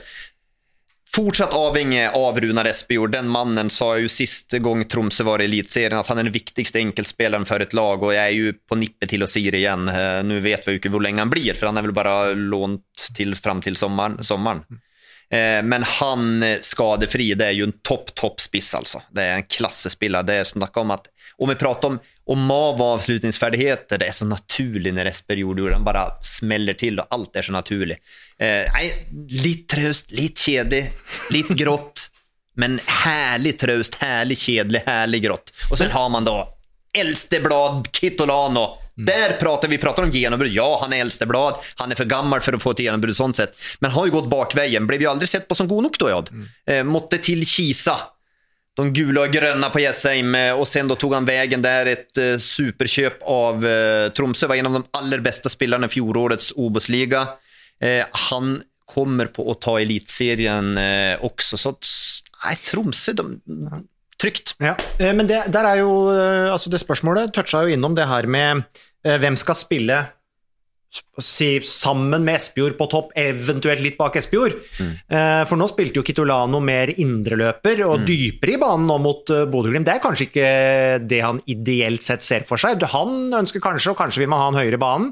Fortsatt avhengig av Runar Espejord. Den mannen sa jo siste gang Tromsø var i elitserien at han er den viktigste enkelspelaren for et lag, og jeg er jo på nippet til å si det igjen. Nu vet vi jo ikke hvor lenge han blir, for han er väl bare lånt til fram til sommaren. sommeren. Eh, Men han eh, skadefri, det er jo en topp, topp spiss, altså. Det er en klassespiller. Det er snakk om at Om vi prater om, om Mav-avslutningsferdigheter det er så naturlig når Esper gjorde det. Han bare smeller til, og alt er så naturlig. Eh, nei, litt traust, litt kjedelig, litt grått. Men herlig traust, herlig kjedelig, herlig grått. Og så har man da Eldsteblad Kitolano. Der prater vi pratar om genombrott. Ja, han er äldsteblad. Han er for gammel for å få et genombrott sånn sett. Men har ju gått bakvägen. Blev ju aldri sett på som god nok då, Jad. Eh, måtte til Kisa. De gula og grønne på Jessheim, och sen då tog han vägen där ett eh, superköp av eh, Tromsø, var en av de aller bästa spelarna i fjorårets Obos-liga. Eh, han kommer på å ta elitserien också. så at, nei, Tromsø, de, trygt. Ja, eh, men det, der er jo eh, altså det spørsmålet toucha jo innom det her med eh, hvem skal spille si, sammen med Espejord på topp, eventuelt litt bak Espejord. Eh, For nå spilte jo Kitolano mer indreløper og dypere i banen nå mot Bodø-Glimt. Det er kanskje ikke det han ideelt sett ser for seg. Han ønsker kanskje, og kanskje vil man ha han høyere banen.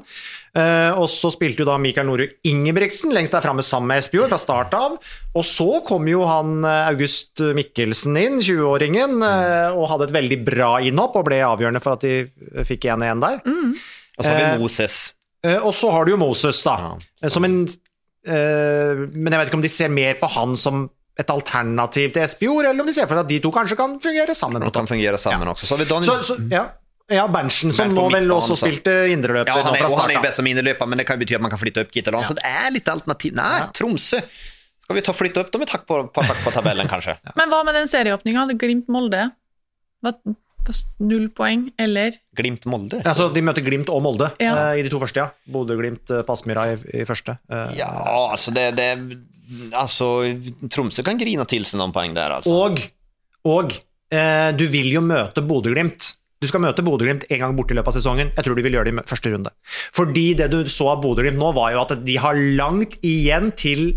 Eh, og så spilte jo da Mikael Norud Ingebrigtsen lengst der framme sammen med Espejord fra start av. Og så kom jo han eh, August Mikkelsen inn, 20-åringen, eh, og hadde et veldig bra innhopp og ble avgjørende for at de fikk 1-1 der. Og så har vi Moses. Eh, Og så har du jo Moses, da. Ja, Som en eh, Men jeg vet ikke om de ser mer på han som et alternativ til Espejord, eller om de ser for seg at de to kanskje kan fungere sammen. De kan fungere sammen også. Så har vi Daniel Så, så, ja. Ja, Berntsen, som nå vel også så. spilte indreløper Ja, han er, og han er jo best som indreløper, men det kan jo bety at man kan flytte opp Kitteland. Så det er litt alternativ. Nei, Tromsø. Skal vi ta flytte opp dem et hakk på, på, på tabellen, kanskje? Men hva med den serieåpninga? Glimt-Molde? Null poeng, eller? Glimt-Molde? Ja, så de møter Glimt og Molde Ja. uh, i de to første, ja. Bodø-Glimt, eh, Passmyra i, i første. Uh, Ja, altså det, det Altså, Tromsø kan grine til seg noen poeng der, altså. Og, og du vil jo møte Bodø-Glimt. Du skal møte Bodø-Glimt en gang borte i løpet av sesongen. Jeg tror du vil gjøre det i første runde. Fordi det du så av Bodø-Glimt nå, var jo at de har langt igjen til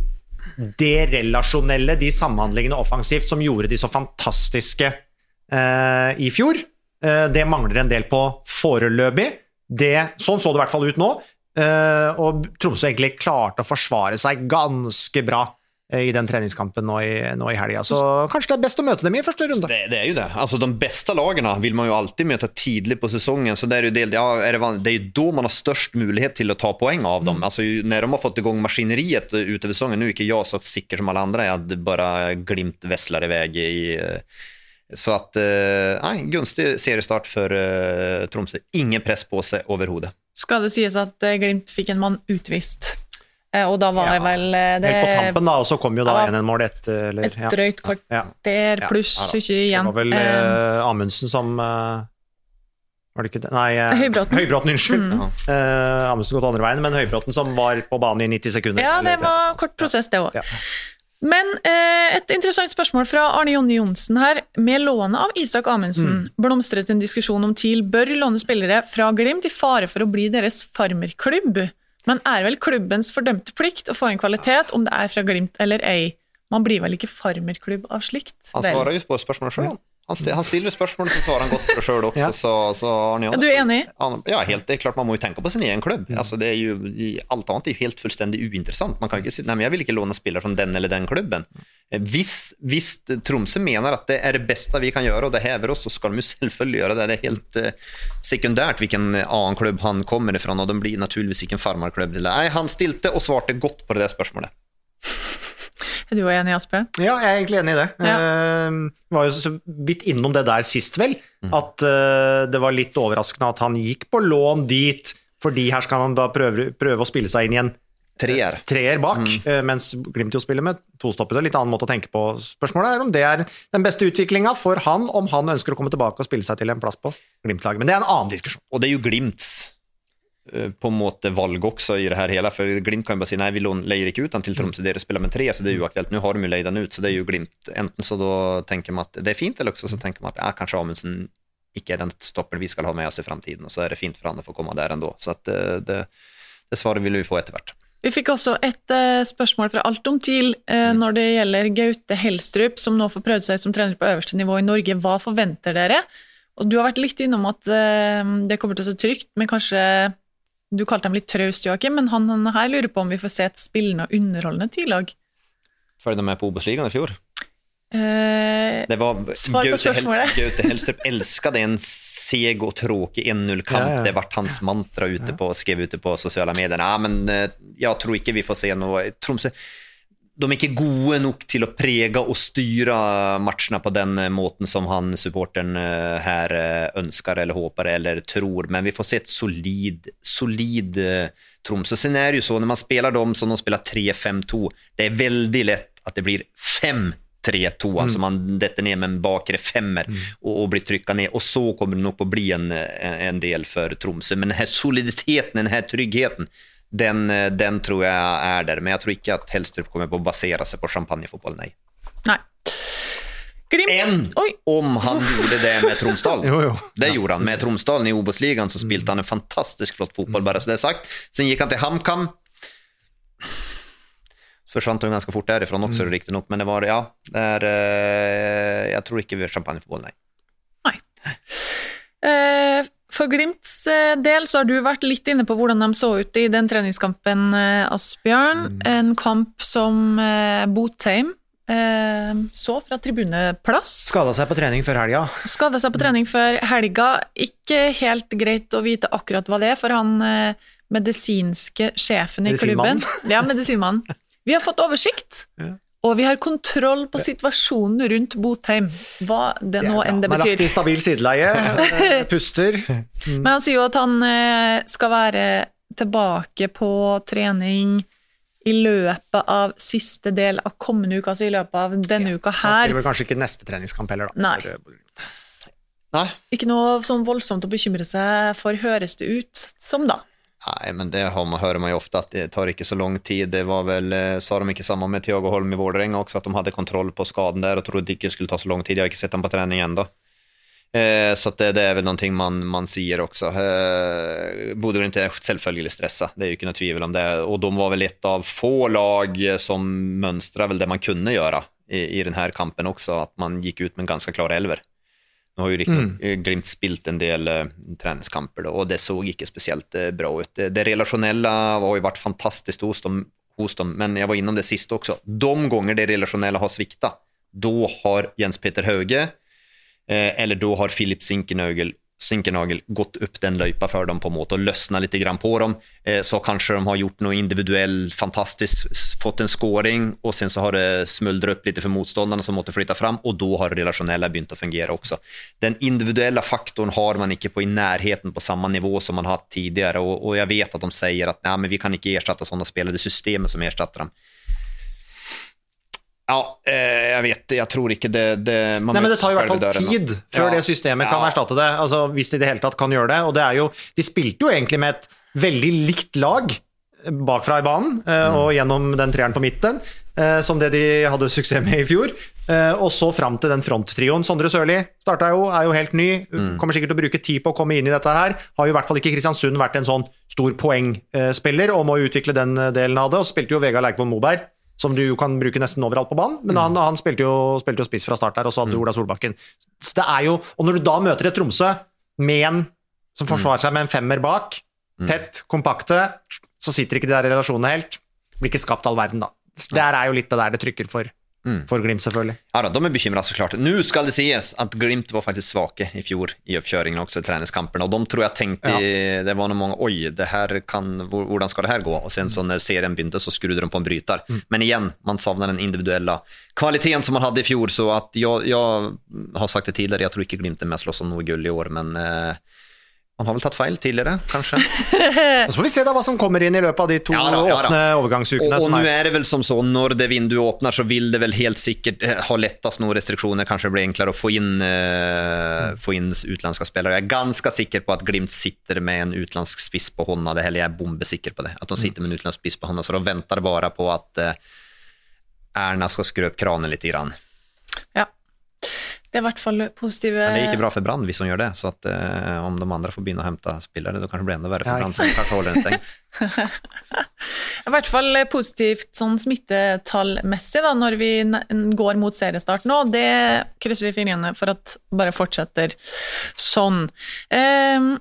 det relasjonelle, de samhandlingene offensivt, som gjorde de så fantastiske eh, i fjor. Eh, det mangler en del på foreløpig. Det, sånn så det i hvert fall ut nå. Eh, og Tromsø egentlig klarte å forsvare seg ganske bra i den treningskampen nå i, nå i helga. Så kanskje det er best å møte dem i første runde. Det, det er jo det. Altså, de beste lagene vil man jo alltid møte tidlig på sesongen. Så det er jo, del, ja, er det, van- det er jo da man har størst mulighet til å ta poeng av dem. Altså, når de har fått i gang maskineriet utover sesongen Nå er ikke jeg så sikker som alle andre jeg hadde bare glimt Vesler i vei så at, eh, nei, gunstig seriestart for eh, Tromsø. Ingen press på seg overhodet. Skal det sies at eh, Glimt fikk en mann utvist, Eh, og da var Ja, det vel eh, det, Helt på kampen, da, og så kom jo da Ja. 1-1-mål etter, eller et ja. drøyt kvarter Ja. pluss Ja, ikke igjen. Det var vel Eh, eh, Amundsen som eh, Var det ikke det? Nei, eh, Høybråten. Høybråten, unnskyld. Mm. Eh, Amundsen gått andre veien, men Høybråten som var på banen i 90 sekunder. Ja, det Eller- var kort prosess, det òg. Men eh, et interessant spørsmål fra Arne Jonny Johnsen her. Med lånet av Isak Amundsen blomstret en diskusjon om TIL bør låne spillere fra Glimt i fare for å bli deres farmerklubb. Men er vel klubbens fordømte plikt å få inn kvalitet, om det er fra Glimt eller ei? Man blir vel ikke farmerklubb av slikt? Han svarer jo på spørsmålet sjøl. Han, st han stiller spørsmål, så svarer han godt på det sjøl også. Ja. Så, så Arne Ja, du er enig? Han- Ja, helt, det er klart man må jo tenke på sin egen klubb. Altså, det er jo, alt annet er jo helt fullstendig uinteressant. Man kan ikke si nei, men jeg vil ikke låne spillere fra den eller den klubben. Eh, Hvis, hvis Tromsø mener at det er det beste vi kan gjøre, og det hever oss, så skal de jo selvfølgelig gjøre det. Det er helt uh, sekundært hvilken annen klubb han kommer ifra, og de blir naturligvis ikke en farmarklubb. Nei, han stilte og svarte godt på det spørsmålet. Er du òg enig, Aspe? Ja, jeg er egentlig enig i det. Ja. uh, var jo så vidt innom det der sist, vel. At uh, det var litt overraskende at han gikk på lån dit, fordi her skal han da prøve, prøve å spille seg inn i en Treer. treer bak, mm. mens Glimt jo spiller med tostoppere. Litt annen måte å tenke på. Spørsmålet er om det er den beste utviklinga for han, om han ønsker å komme tilbake og spille seg til en plass på Glimt-laget. Men det er en annen diskusjon. Og det er jo Glimts eh, på en måte valg også i det her hele. For Glimt kan jo bare si nei, vi leier ikke ut den til Tromsø, dere spiller med tre, så det er jo aktuelt. Nå har de jo leid den ut, så det er jo Glimt. Enten så da tenker man at det er fint, eller også så tenker man at ja, kanskje Amundsen ikke er den stopperen vi skal ha med oss i framtiden, og så er det fint for han å få komme der ändå. Så at det, det, det svaret vil vi få etter hvert. Vi fikk også et uh, spørsmål fra Alt om TIL uh, Mm. når det gjelder Gaute Helstrup, som nå får prøvd seg som trener på øverste nivå i Norge. Hva forventer dere? Og du har vært litt innom at uh, det kommer til å se trygt, men kanskje Du kalte dem litt traust, Joakim, men han, han her lurer på om vi får se et spillende og underholdende tilag. Følger de med på Obos-ligaen i fjor. Eh, Det var Svar på Gaute, Hel. Gaute Helstrup elska en seg og tråkig 1-0-kamp. Ja, ja. Det ble hans mantra ute på, skrev ute på sosiale medier. Nei, men eh, jeg tror ikke vi får se noe Tromsø de er ikke gode nok til å prege og styre matchene på den eh, måten som han supporteren eh, her eh, ønsker eller håper eller tror, men vi får se et solid, solid eh, Tromsø. Sen er det jo så, når man spiller dem som de spiller 3-5-2, det er veldig lett at det blir 5-3-2, altså man detter ned med en bakre femmer og, og blir trykket ned, og så kommer det nok å bli en, en del for Tromsø. Men denne soliditeten, denne tryggheten, den, eh, den tror jeg er der. Men jeg tror ikke at Helstrup kommer på å basere seg på champagnefotball, nei. nei. Enn om han gjorde det med Tromsdalen. Jo, jo. Det gjorde han. Med Tromsdalen i Obos-ligaen så spilte han en fantastisk flott fotball, bare så det er sagt. Sen gikk han til HamKam. Så forsvant hun ganske fort derifra også, mm. riktignok, men det var ja, det er, eh, Jeg tror ikke vi har champagnefotball, nei. Eh, For Glimts eh, del så har du vært litt inne på hvordan de så ut i den treningskampen, Asbjørn. Asbjørn. En kamp som eh, Botheim eh, så fra tribuneplass. Skada seg på trening før helga. Skada seg på trening før helga. Ikke helt greit å vite akkurat hva det er, for han eh, medisinske sjefen i klubben. Ja, medisinmannen. Vi har fått oversikt, og vi har kontroll på situasjonen rundt Botheim. Hva det nå enn det Han er lagt i stabil sideleie, puster. puster. Men han sier jo at han eh, skal være tilbake på trening i løpet av siste del av kommende uke, altså i løpet av denne uka her. Så han spiller vel kanskje ikke neste treningskamp heller, da. Nei. Eh, Nei. Ikke noe sånn voldsomt å bekymre seg for, høres det ut som, da. Nei, men det man, hører man jo ofte, at det tar ikke så lang tid. Det var vel, eh, sa de ikke sammen med Thiago Holm i Vålerenga også, at de hadde kontroll på skaden der og trodde ikke det skulle ta så lang tid. Jeg har ikke sett ham på trening ennå. Eh, så det, det er vel noe man, man sier også. Eh, Bodø Glimt er selvfølgelig stressa, det er jo ikke noe tvil om det. Og de var vel et av få lag som mønstra vel det man kunne gjøre i, i denne kampen også, at man gikk ut med en ganske klar elver. Nå har jo riktignok mm. Glimt spilt en del uh, treningskamper, da, og det så ikke spesielt uh, bra ut. Det, det relasjonelle har jo vært fantastisk hos dem, hos dem, men jeg var innom det siste også. De ganger det relasjonelle har svikta, da har Jens Peter Hauge uh, eller da har Philip Sinkernagel, Sinkernagel gått opp den løypa for dem på en måte og løsna litt grann på dem. Eh, så kanskje de har gjort noe individuell fantastisk, fått en scoring, og sen så har det smuldret opp litt for motstånderne som måtte flytte fram, og da har det relasjonelle begynt å fungere også. Den individuelle faktoren har man ikke på i nærheten på samme nivå som man har hatt tidligere, og, jeg vet at de sier at nei, men vi kan ikke erstatte sånne spillere, det er systemet som erstatter dem. Ja, eh, jeg vet det. Jeg tror ikke det, det man Nei, men det tar i hvert fall døren, tid før Ja. det systemet kan Ja. erstatte det. Altså, hvis de i det hele tatt kan gjøre det. Og det er jo De spilte jo egentlig med et veldig likt lag bakfra i banen eh, Mm. og gjennom den treeren på midten, eh, som det de hadde suksess med i fjor. Eh, og så fram til den fronttrioen. Sondre Sørli starta jo, er jo helt ny. Mm. Kommer sikkert til å bruke tid på å komme inn i dette her. Har jo i hvert fall ikke Kristiansund vært en sånn stor poengspiller og må utvikle den eh, delen av det. Og spilte jo Vegard Leikvoll Moberg, som du kan bruke nesten overalt på banen. Men han, han spilte, jo, spilte jo spiss fra start der, og så hadde du Ola Solbakken. Så det er jo, Og når du da møter et Tromsø med en som forsvarer seg med en femmer bak, tett, kompakte, så sitter ikke de der relasjonene helt. Blir ikke skapt all verden, da. Det er jo litt det der det trykker for, for Glimt, selvfølgelig. Ja, da, de er bekymra, så klart. Nå skal det sies at Glimt var faktisk svake i fjor i oppkjøringen også, i treningskampene. Og de tror jeg tenkte Det var noen mange Oi, det her kan, hvordan skal det her gå? Og sen så når serien begynte, så skrudde de på en bryter. Men igjen, man savner den individuelle kvaliteten som man hadde i fjor. Så at jeg, jeg har sagt det tidligere, jeg tror ikke Glimt er med å slåss om noe gull i år, men eh, man har vel tatt feil tidligere, kanskje. Og så får vi se da hva som kommer inn i løpet av de to Ja da, ja da. åpne overgangsukene. og og nå er- det vel som så, når det vinduet åpner, så vil det vel helt sikkert eh, ha lettest noen restriksjoner. Kanskje det blir enklere å få inn, uh, få inn utenlandske spillere. Jeg er ganske sikker på at Glimt sitter med en utenlandsk spiss på hånda. Det hele. jeg er bombesikker på det. At de sitter med en utenlandsk spiss på hånda. Så de venter bare på at uh, Erna skal skru opp kranen litt. Grann. Ja. Det er i hvert fall positive Men det er ikke bra for Brann hvis hun gjør det, så at uh, om de andre får begynne å hente spillere, da kanskje det blir enda verre for Ja, Brann, som kanskje holder den stengt. I hvert fall positivt sånn smittetallmessig da, når vi går mot seriestart nå. Det krysser vi fingrene for at bare fortsetter sånn. Um,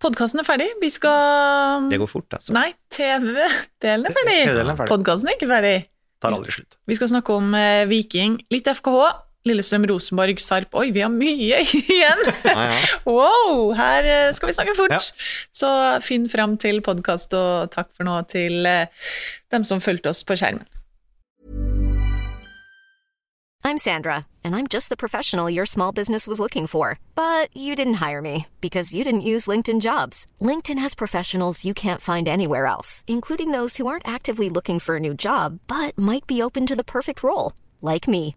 Podkasten er ferdig. Vi skal Det går fort, altså. Nei, TV-delen er ferdig. Er ferdig. Podkasten er ikke ferdig. Tar aldri slutt. Vi skal snakke om eh, Viking, litt FKH, Lillestrøm, Rosenborg, Sarp Oi, vi har mye igjen! Ja, ja. Wow, her eh, skal vi snakke fort. Ja. Så finn fram til podkast, og takk for nå til eh, dem som fulgte oss på skjermen. I'm Sandra, and I'm just the professional your small business was looking for. But you didn't hire me because you didn't use LinkedIn jobs. LinkedIn has professionals you can't find anywhere else, including those who aren't actively looking for a new job but might be open to the perfect role, like me.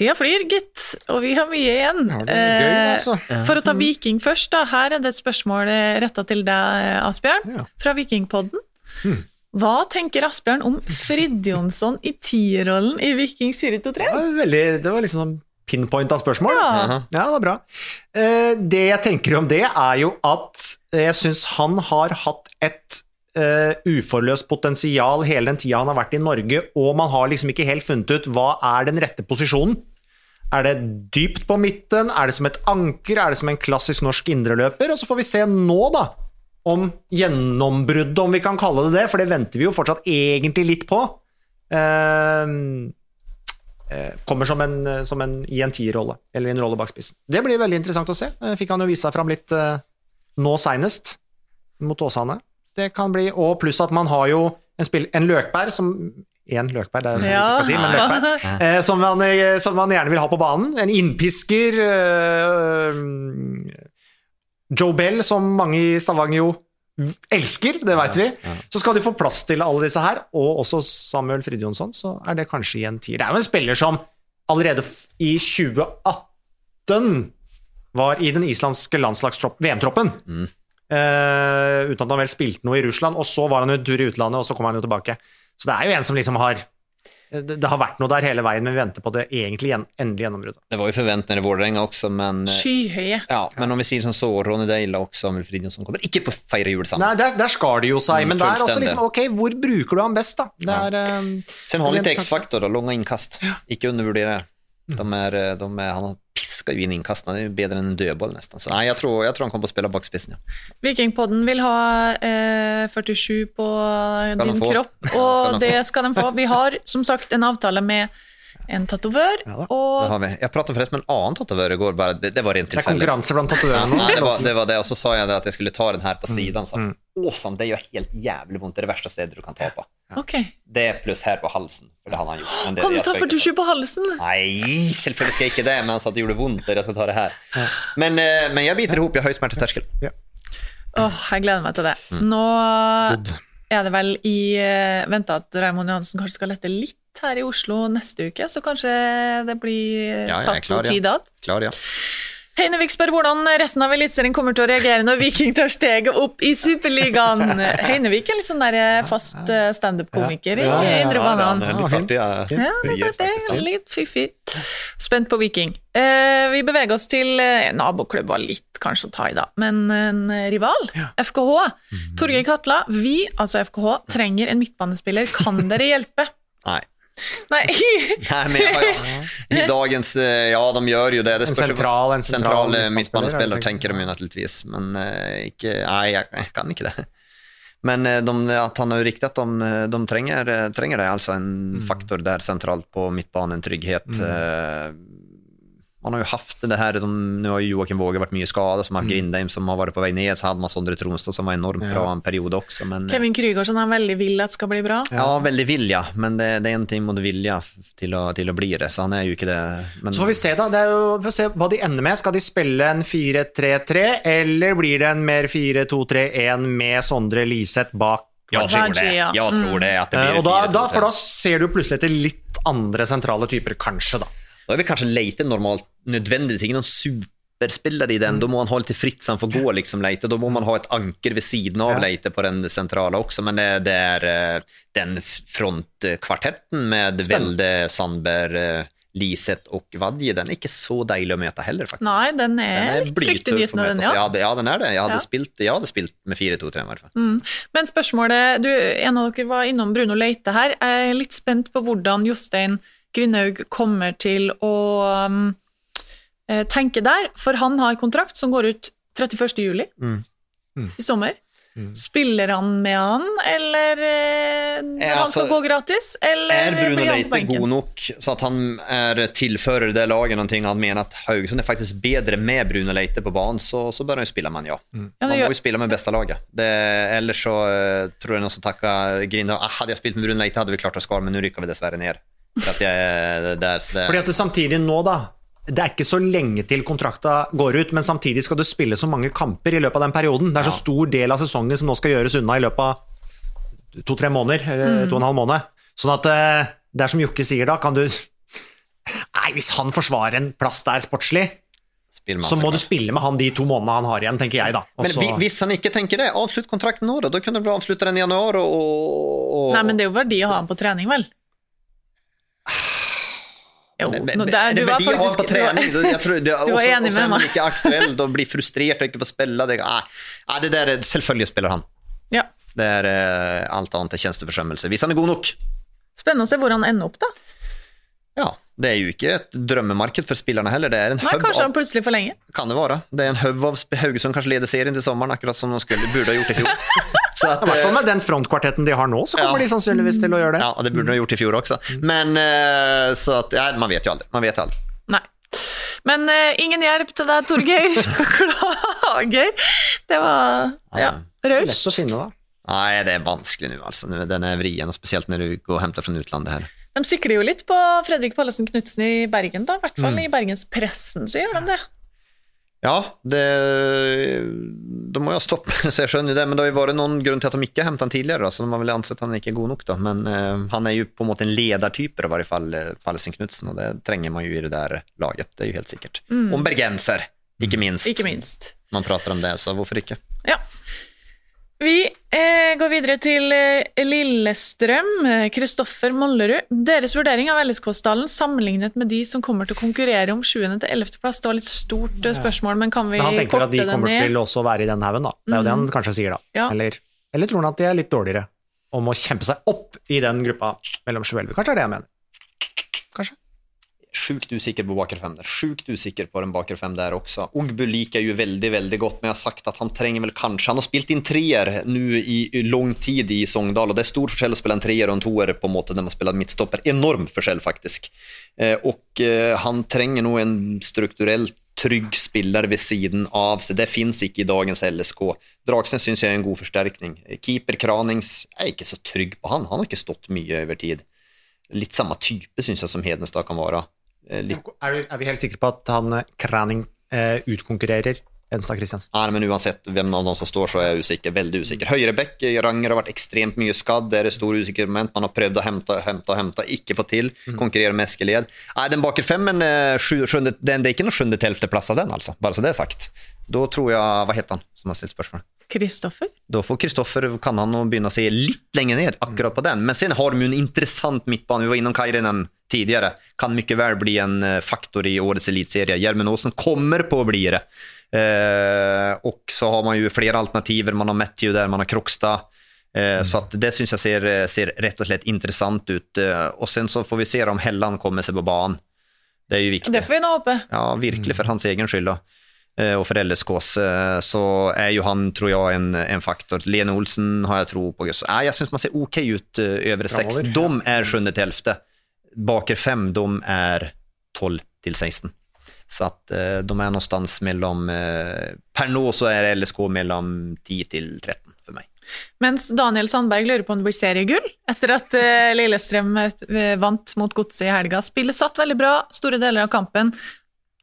Tida flyr, gitt, og vi har mye igjen. Ja, er gøy, Eh, altså. For å ta Viking først, da. Her er det et spørsmål retta til deg, Asbjørn, Ja. fra Vikingpodden. Hva tenker Asbjørn om Fridjonsson i tierrollen i Vikings 423? Det veldig, det var liksom sånn pinpoint spørsmål. Ja. Ja, det var bra. Eh, Det jeg tenker om det, er jo at jeg syns han har hatt et Uh, uforløst potensial hele den tida han har vært i Norge, og man har liksom ikke helt funnet ut hva er den rette posisjonen. Er det dypt på midten? Er det som et anker? Er det som en klassisk norsk indreløper? Og så får vi se nå, da, om gjennombruddet, om vi kan kalle det det, for det venter vi jo fortsatt egentlig litt på. Uh, kommer som en, som en i en tierrolle, eller en rolle bak spissen. Det blir veldig interessant å se. Eh, Fikk han jo vise seg fram litt uh, nå seinest, mot Åsane. Det kan bli, og pluss at man har jo en, spill, en løkbær som Én løkbær, det er det jeg Ja. skal si, men løkbær. Eh, som, man, eh, som man gjerne vil ha på banen. En innpisker. Eh, Joe Bell, som mange i Stavanger jo elsker, det veit vi. Så skal de få plass til alle disse her, og også Samuel Fridtjonsson, så er det kanskje i en tier. Det er jo en spiller som allerede i 2018 var i den islandske landslags-VM-troppen. Eh, uten at han vel spilte noe i Russland, og så var han en tur i utlandet, og så kom han jo tilbake. Så det er jo en som liksom har Det, det har vært noe der hele veien, men vi venter på det egentlig gjen, endelige gjennombruddet. Det var jo forventninger i Vålerenga også, men... eh, Skyhøye. Ja, men om vi sier sånn så, Ronny Deila og Samuel Fridtjonsson kommer ikke på feire jul sammen. Nei, der, der skar det jo seg, Mm, men det er også liksom Ok, hvor bruker du han best, da? Det er ja. Sen har han litt. X-faktor, då, långa inkast. Ikke undervurdere. De er, eh, de er, han har ju inn innkastene, det er jo bedre enn en dødboll nesten. Så nei, jeg tror, jeg tror han kommer på å spille bak spissen. Ja. Vikingpodden vil ha eh, 47 på skal din kropp, og skal det skal de få. Vi har som sagt en avtale med en tatovør, Ja, og. Jeg pratet forresten med en annen tatovør i går, bare, det, det var rent Det er konkurranse blant Ja, tatovørene nei, det, var, det var det, og så sa jeg det at jeg skulle ta den her på siden. Så. mm. Åsan, det gjør helt jævlig vondt. Det er det verste stedet du kan ta på. Okay. Det er pluss her på halsen, for det han har gjort. Men det, Kan du ta for 47 på halsen? Nei, selvfølgelig skal jeg ikke det, men han sa det gjorde vondt jeg skal ta det her. Men, eh, men jeg biter ihop, jeg har høy smerteterskel. Åh, jeg gleder meg til det. Mm. Nå er det vel i vente at Raymond Johansen kanskje skal lette litt her i Oslo neste uke, så kanskje det blir Ja, jeg er tatt klar, noe tid ja. Klar, ja. Heinevik spør hvordan resten av Eliteserien kommer til å reagere når Viking tar steget opp i Superligaen. Heinevik er litt sånn der eh, fast eh, standup-komiker i Ja, ja, ja, Indre ja, det er Banan. han, litt artig, ja. Ja, ja. Litt fiffig. Spent på Viking. Eh, vi beveger oss til eh, naboklubb, var litt kanskje å ta i da, men en rival. FKH. Mhm. Torgeir Katla, vi, altså FKH, trenger en midtbanespiller. Kan dere hjelpe? Nei. Nei. Nei, men jag, jag, I dagens, eh, ja de gjør jo det. det En sentral- en sentral sentral eh, midtbanespiller, tenker de jo naturligvis, men eh, ikke, nei, jeg, jeg kan ikke det. Men de, at han har jo riktig at de, de trenger, trenger det, altså en faktor der sentralt på midtbanen, trygghet. eh, Man har jo haft det her, de, nu har ju Joakim Våge vært mye skadet, som har Grindheim som har vært på vei ned, så hadde man Sondre Tronstad som var enormt bra en periode også. Men, eh, Kevin Krüger som han veldig vill at skal bli bra. Ja, veldig vilja, men det, det er en ting mot vilja til å, til å bli det, så han er jo ikke det. Men, Så får vi se, da. Det er jo, vi får se hva de ender med. Skal de spille en 4-3-3, eller blir det en mer 4-2-3-1 med Sondre Liseth bak? jeg tror det. Ja, Jeg tror det, at det blir og da, 4-2-3. da, for da ser du plutselig etter litt andre sentrale typer, kanskje, da. Da er vi kanskje Leite normalt nødvendigvis ikke noen superspiller i den. Da må han holde til fritt så han får gå liksom Leite. Da må man ha et anker ved siden av Ja. Leite på den sentrale også, men det, det er eh, den frontkvartetten med Velde, Sandberg, eh, Liseth og Vadje, den er ikke så deilig å møte heller, faktisk. Nei, den Den er for fryktinngytende, å den, ja. ja. det- Ja, den er det. Jeg hadde, Ja. spilt, jeg hadde spilt med 4-2-3 i hvert fall. Mm. Men spørsmålet, du, en av dere var innom Bruno Leite her. Jeg er litt spent på hvordan Jostein Grindhaug kommer til å um, tenke der, for han har kontrakt som går ut 31. juli Mm. i sommer. Spiller han med han, eller eh, når altså, han skal gå gratis, eller Er Bruno blir han på Leite benken? god nok så at han er tilfører det laget noe han mener at Haugesund er faktisk bedre med Bruno Leite på banen, så, så bør han jo spille med han, ja. Ja, Han må jo spille med beste laget. Det, ellers så uh, tror jeg noen som takker Grinda ah, Hadde jeg spilt med Bruno Leite, hadde vi klart oss kvar, men nå rykker vi dessverre ned. For at jeg er der, så det, Fordi at det samtidig nå, da Det er ikke så lenge til kontrakta går ut, men samtidig skal du spille så mange kamper i løpet av den perioden. Det er så stor del av sesongen som nå skal gjøres unna i løpet av to-tre måneder, eller to og en halv måned. Sånn at eh, det er som Jokke sier da, kan du Nei, hvis han forsvarer en plass der sportslig, så må du spille med han de to månedene han har igjen, tenker jeg, da. Også... Men hvis han ikke tenker det, avslutt kontrakten nå, da. Da kunne du avslutte den i januar og Nei, men det er jo verdi å ha han på trening, vel? Jo, Men- det er- det du var faktisk på trening. du Jeg tror det, Du var og enig og med er man ikke aktuell og blir frustrert og ikke får spille. Det, nei, det der, er- selvfølgelig spiller han. Ja. Det er eh, alt annet er tjenesteforsømmelse. Hvis han er god nok. Spennende å se hvor han ender opp, da. Ja, det er jo ikke et drømmemarked for spillerne heller. Det er en Nei, kanskje han plutselig plutselig forlenger. kan det være. Det er en haug av Haugesund kanskje leder serien til sommeren, akkurat som de skulle, burde ha gjort i fjor. Så at, I hvert fall eh, med den frontkvartetten de har nå, så kommer Ja. de sannsynligvis til å gjøre det. ja, og det burde de ha gjort i fjor også. Men eh, så at, ja, man vet jo aldri. Man vet aldri. Nei. Men uh, ingen hjelp til deg, Torgeir. Beklager. Det var ja, raust. Lett å finne, da. Nei, det er vanskelig nå, altså. Den er vrien, og spesielt når du går og henter fra utlandet her. De sikler jo litt på Fredrik Pallesen Knutsen i Bergen, da. I hvert fall Mm. i Bergenspressen så gjør de det. Ja, det, de må jo stoppe, så jeg skjønner det. Men det har jo vært noen grunn til at de ikke har hentet han tidligere, da, så de har vel ansett han ikke god nok. da. Men uh, han er jo på en måte en ledertype, i hvert fall uh, Pallesen Knutsen, og det trenger man jo i det der laget. Det er jo helt sikkert. Mm. Om bergenser, ikke minst. Ikke minst. Man prater om det, så hvorfor ikke? Ja. Vi eh, går videre til eh, Lillestrøm. Eh, Kristoffer Mollerud. Deres vurdering av LSK-stallen sammenlignet med de som kommer til å konkurrere om 7. til 11. plass. Det var litt stort eh, spørsmål, men kan vi korte den ned? han tenker at de kommer ned? til også å være i den haugen, da. Det er jo det han kanskje sier, da. Ja. Eller, eller tror han at de er litt dårligere om å kjempe seg opp i den gruppa mellom 7 og 11? Kanskje det er det han mener. Sjukt usikker på bakre fem der. Sjukt usikker på den bakre fem der også. Ogbu liker jo veldig, veldig godt, men jeg har sagt at han trenger vel kanskje Han har spilt inn treer nå i i lang tid i Sogndal, og det er stor forskjell å spille en treer og en toer på en måte når man spiller midtstopper. Enorm forskjell, faktisk. Eh, og eh, han trenger nå en strukturelt trygg spiller ved siden av seg. Det fins ikke i dagens LSK. Dragsnes syns jeg er en god forsterkning. Keeper Kranings jeg er ikke så trygg på han. Han har ikke stått mye over tid. Litt samme type syns jeg som Hedenstad kan være. Eh, Litt Er, vi helt sikre på at han eh, Kraning eh, utkonkurrerer Enstad Kristiansen? Nei, men uansett hvem av dem som står, så er jeg usikker. Veldig usikker. Høyrebekk, Ranger har vært ekstremt mye skadd. Det er et stort usikkert moment. Man har prøvd å hente, hente, hente, ikke få til. Konkurrere med Eskeled. Nei, den baker fem, men sju- sjunde, den, det er ikke noe sjunde til plass av den, altså. Bare så det er sagt. Da tror jeg Hva heter han som har stilt spørsmål? Kristoffer? Da får Kristoffer kan han nå begynne å se litt lenger ned akkurat på den. Men sen har jo en interessant midtbane. Vi var innom Kairinen tidligere. Kan mye vel bli en eh, faktor i årets eliteserie. Gjermund Aasen kommer på å bli det. Eh, och så har man ju flera alternativer. Man har Matthew där, man har Krokstad. Eh, Så att det syns jeg ser, ser rett og slett interessant ut. Eh, og sen så får vi se om Helland kommer seg på banen. Det er jo viktig. Det får vi nå håpe. Ja, virkelig for hans egen skyld. Da. Eh, Og for LSKs eh, så er jo han, tror jeg, en, en faktor. Lene Olsen har jeg tro på. Så, nei, jeg syns man ser ok ut eh, over seks. De er sjunde til ellevte. Baker fem, de er tolv til 16. Så at eh, de er någonstans mellom Per nå så er LSK mellom 10 til 13 for meg. Mens Daniel Sandberg lurer på om det blir seriegull etter at Lillestrøm vant mot Godset i helga. Spillet satt veldig bra store deler av kampen,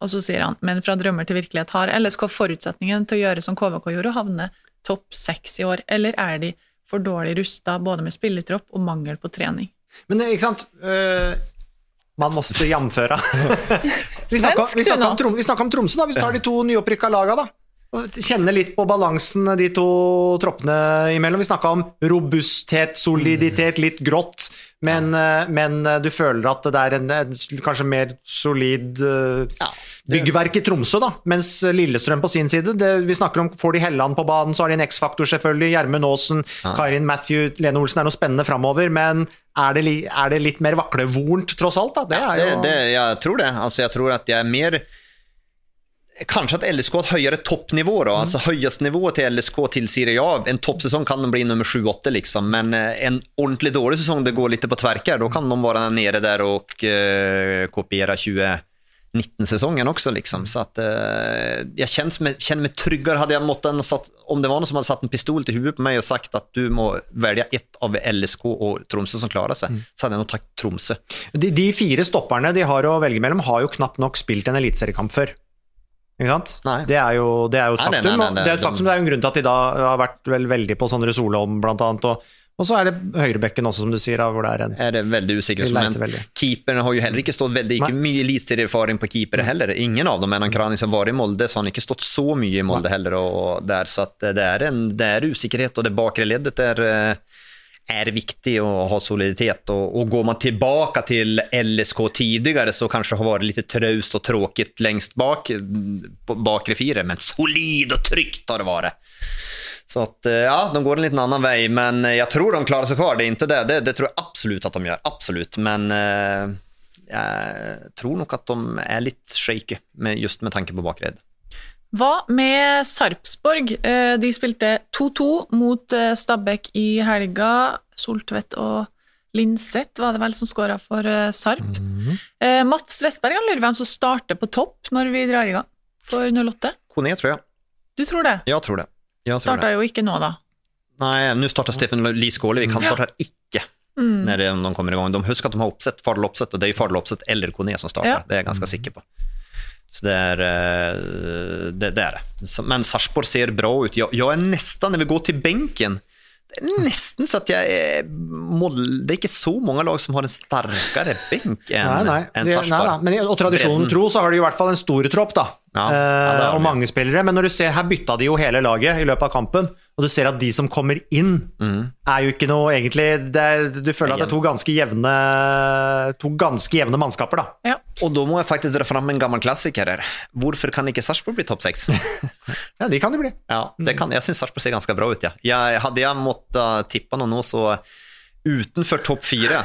og så sier han men fra drømmer til virkelighet har LSK forutsetningen til å gjøre som KVK gjorde, og havne topp seks i år, eller er de for dårlig rusta både med spillertropp og mangel på trening? Men eh, ikke sant uh, Man måste jamføre. vi snakka om, om Tromsø, da. Vi tar de to nyopprykka laga, da. Kjenne litt på balansen de to troppene imellom. Vi snakka om robusthet, soliditet, litt grått. Men, eh, men eh, du føler at det er en, en kanskje mer solid eh, byggverk i Tromsø, da. Mens Lillestrøm på sin side, det, vi snakker om får de Helland på banen, så har de en X-faktor selvfølgelig. Gjermund Aasen, Karin Matthew, Lene Olsen er noe spennende framover. Men er det, er det litt mer vaklevorent, tross alt? da? Det er Det, jo det, jeg tror det. Altså, jeg tror at jeg er mer Kanskje at LSK har et høyere toppnivå. Da. Altså, høyestnivået til LSK tilsier ja, en toppsesong kan de bli nummer 7-8, liksom. men eh, en ordentlig dårlig sesong det går litt på tverker, da kan de være nede der og uh, kopiere 2019-sesongen også. Liksom. Så at, uh, jeg kjenner kjenner meg tryggere. Hadde jeg måttet, satt, om det var noen som hadde satt en pistol til hodet på meg og sagt at du må velge ett av LSK og Tromsø som klarer seg, så hadde jeg nok tatt Tromsø. de, de fire stopperne de har å velge mellom, har jo knapt nok spilt en eliteseriekamp før. Ikke sant? Nei. Det er jo, det er jo et Nei, nei, faktum. nei, nei, det er et faktum, det er jo en grunn til at de da har vært vel veldig på Sondre Solholm, blant annet. Og, og så er det høyrebekken også, som du sier, da, hvor det er en er det veldig usikker leter. Keeperen har jo heller ikke stått veldig, ikke mye eliteserieerfaring på keepere heller. Ingen av dem, men Krani som var i Molde, så har han ikke stått så mye i Molde heller. Og der, så det, er en, det er usikkerhet, og det bakre leddet er, eh, er viktig å ha soliditet. Og, og går man tilbake til LSK tidligere, så kanskje har vært litt traust og tråkigt lengst bak, på bakre men solid og trygt har det vært. Så att, eh, ja, de går en liten annen vei, men jeg tror de klarer seg kvar. Det er ikke det. Det, det tror jeg absolut at de gjør. Absolut, men eh, jeg tror nok at de er litt shaky, med, just med tanke på bakled. Hva med Sarpsborg? Eh, De spilte 2-2 mot eh, Stabæk i helga. Soltvedt og Linseth var det vel som skåra for Sarp. Sarp. -hmm. Mats Vestberg lurer hvem som starter på topp når vi drar i gang for 08. Kone tror jeg. Du tror det? Ja, tror det. Jag tror Starta det. jo ikke nå, da. Nei, nå starter Steffen Lee Skålevik. Han Ja. her ikke når det, de kommer gang De husker at de har oppsett, Fardal Oppsett, og det er jo Fardel Oppsett eller Kone som starter. Ja. Det er jeg ganske sikker på. Så det er eh, det, det, er det. Men Sarpsborg ser bra ut. Jeg, jeg er nesten, når vi går til benken, det er nesten så at jeg er Det er ikke så mange lag som har en sterkere benk enn nei, Sarpsborg. Men, i- og tradisjonen tro, så har de i hvert fall en stor tropp, da. Ja, ja, eh, har og mange spillere. Men når du ser, her bytta de jo hele laget i løpet av kampen, og du ser at de som kommer inn, er jo ikke noe egentlig det er, Du føler at det er to ganske jevne To ganske jevne mannskaper, da. Ja. Og da må jeg faktisk dra fram en gammel klassiker her. Hvorfor kan ikke Sarpsborg bli topp seks? Ja, de kan de bli. Ja, det kan, jeg syns Sarpsborg ser ganske bra ut, ja. Jeg, hadde jeg måttet tippe noe nå, så utenfor topp fire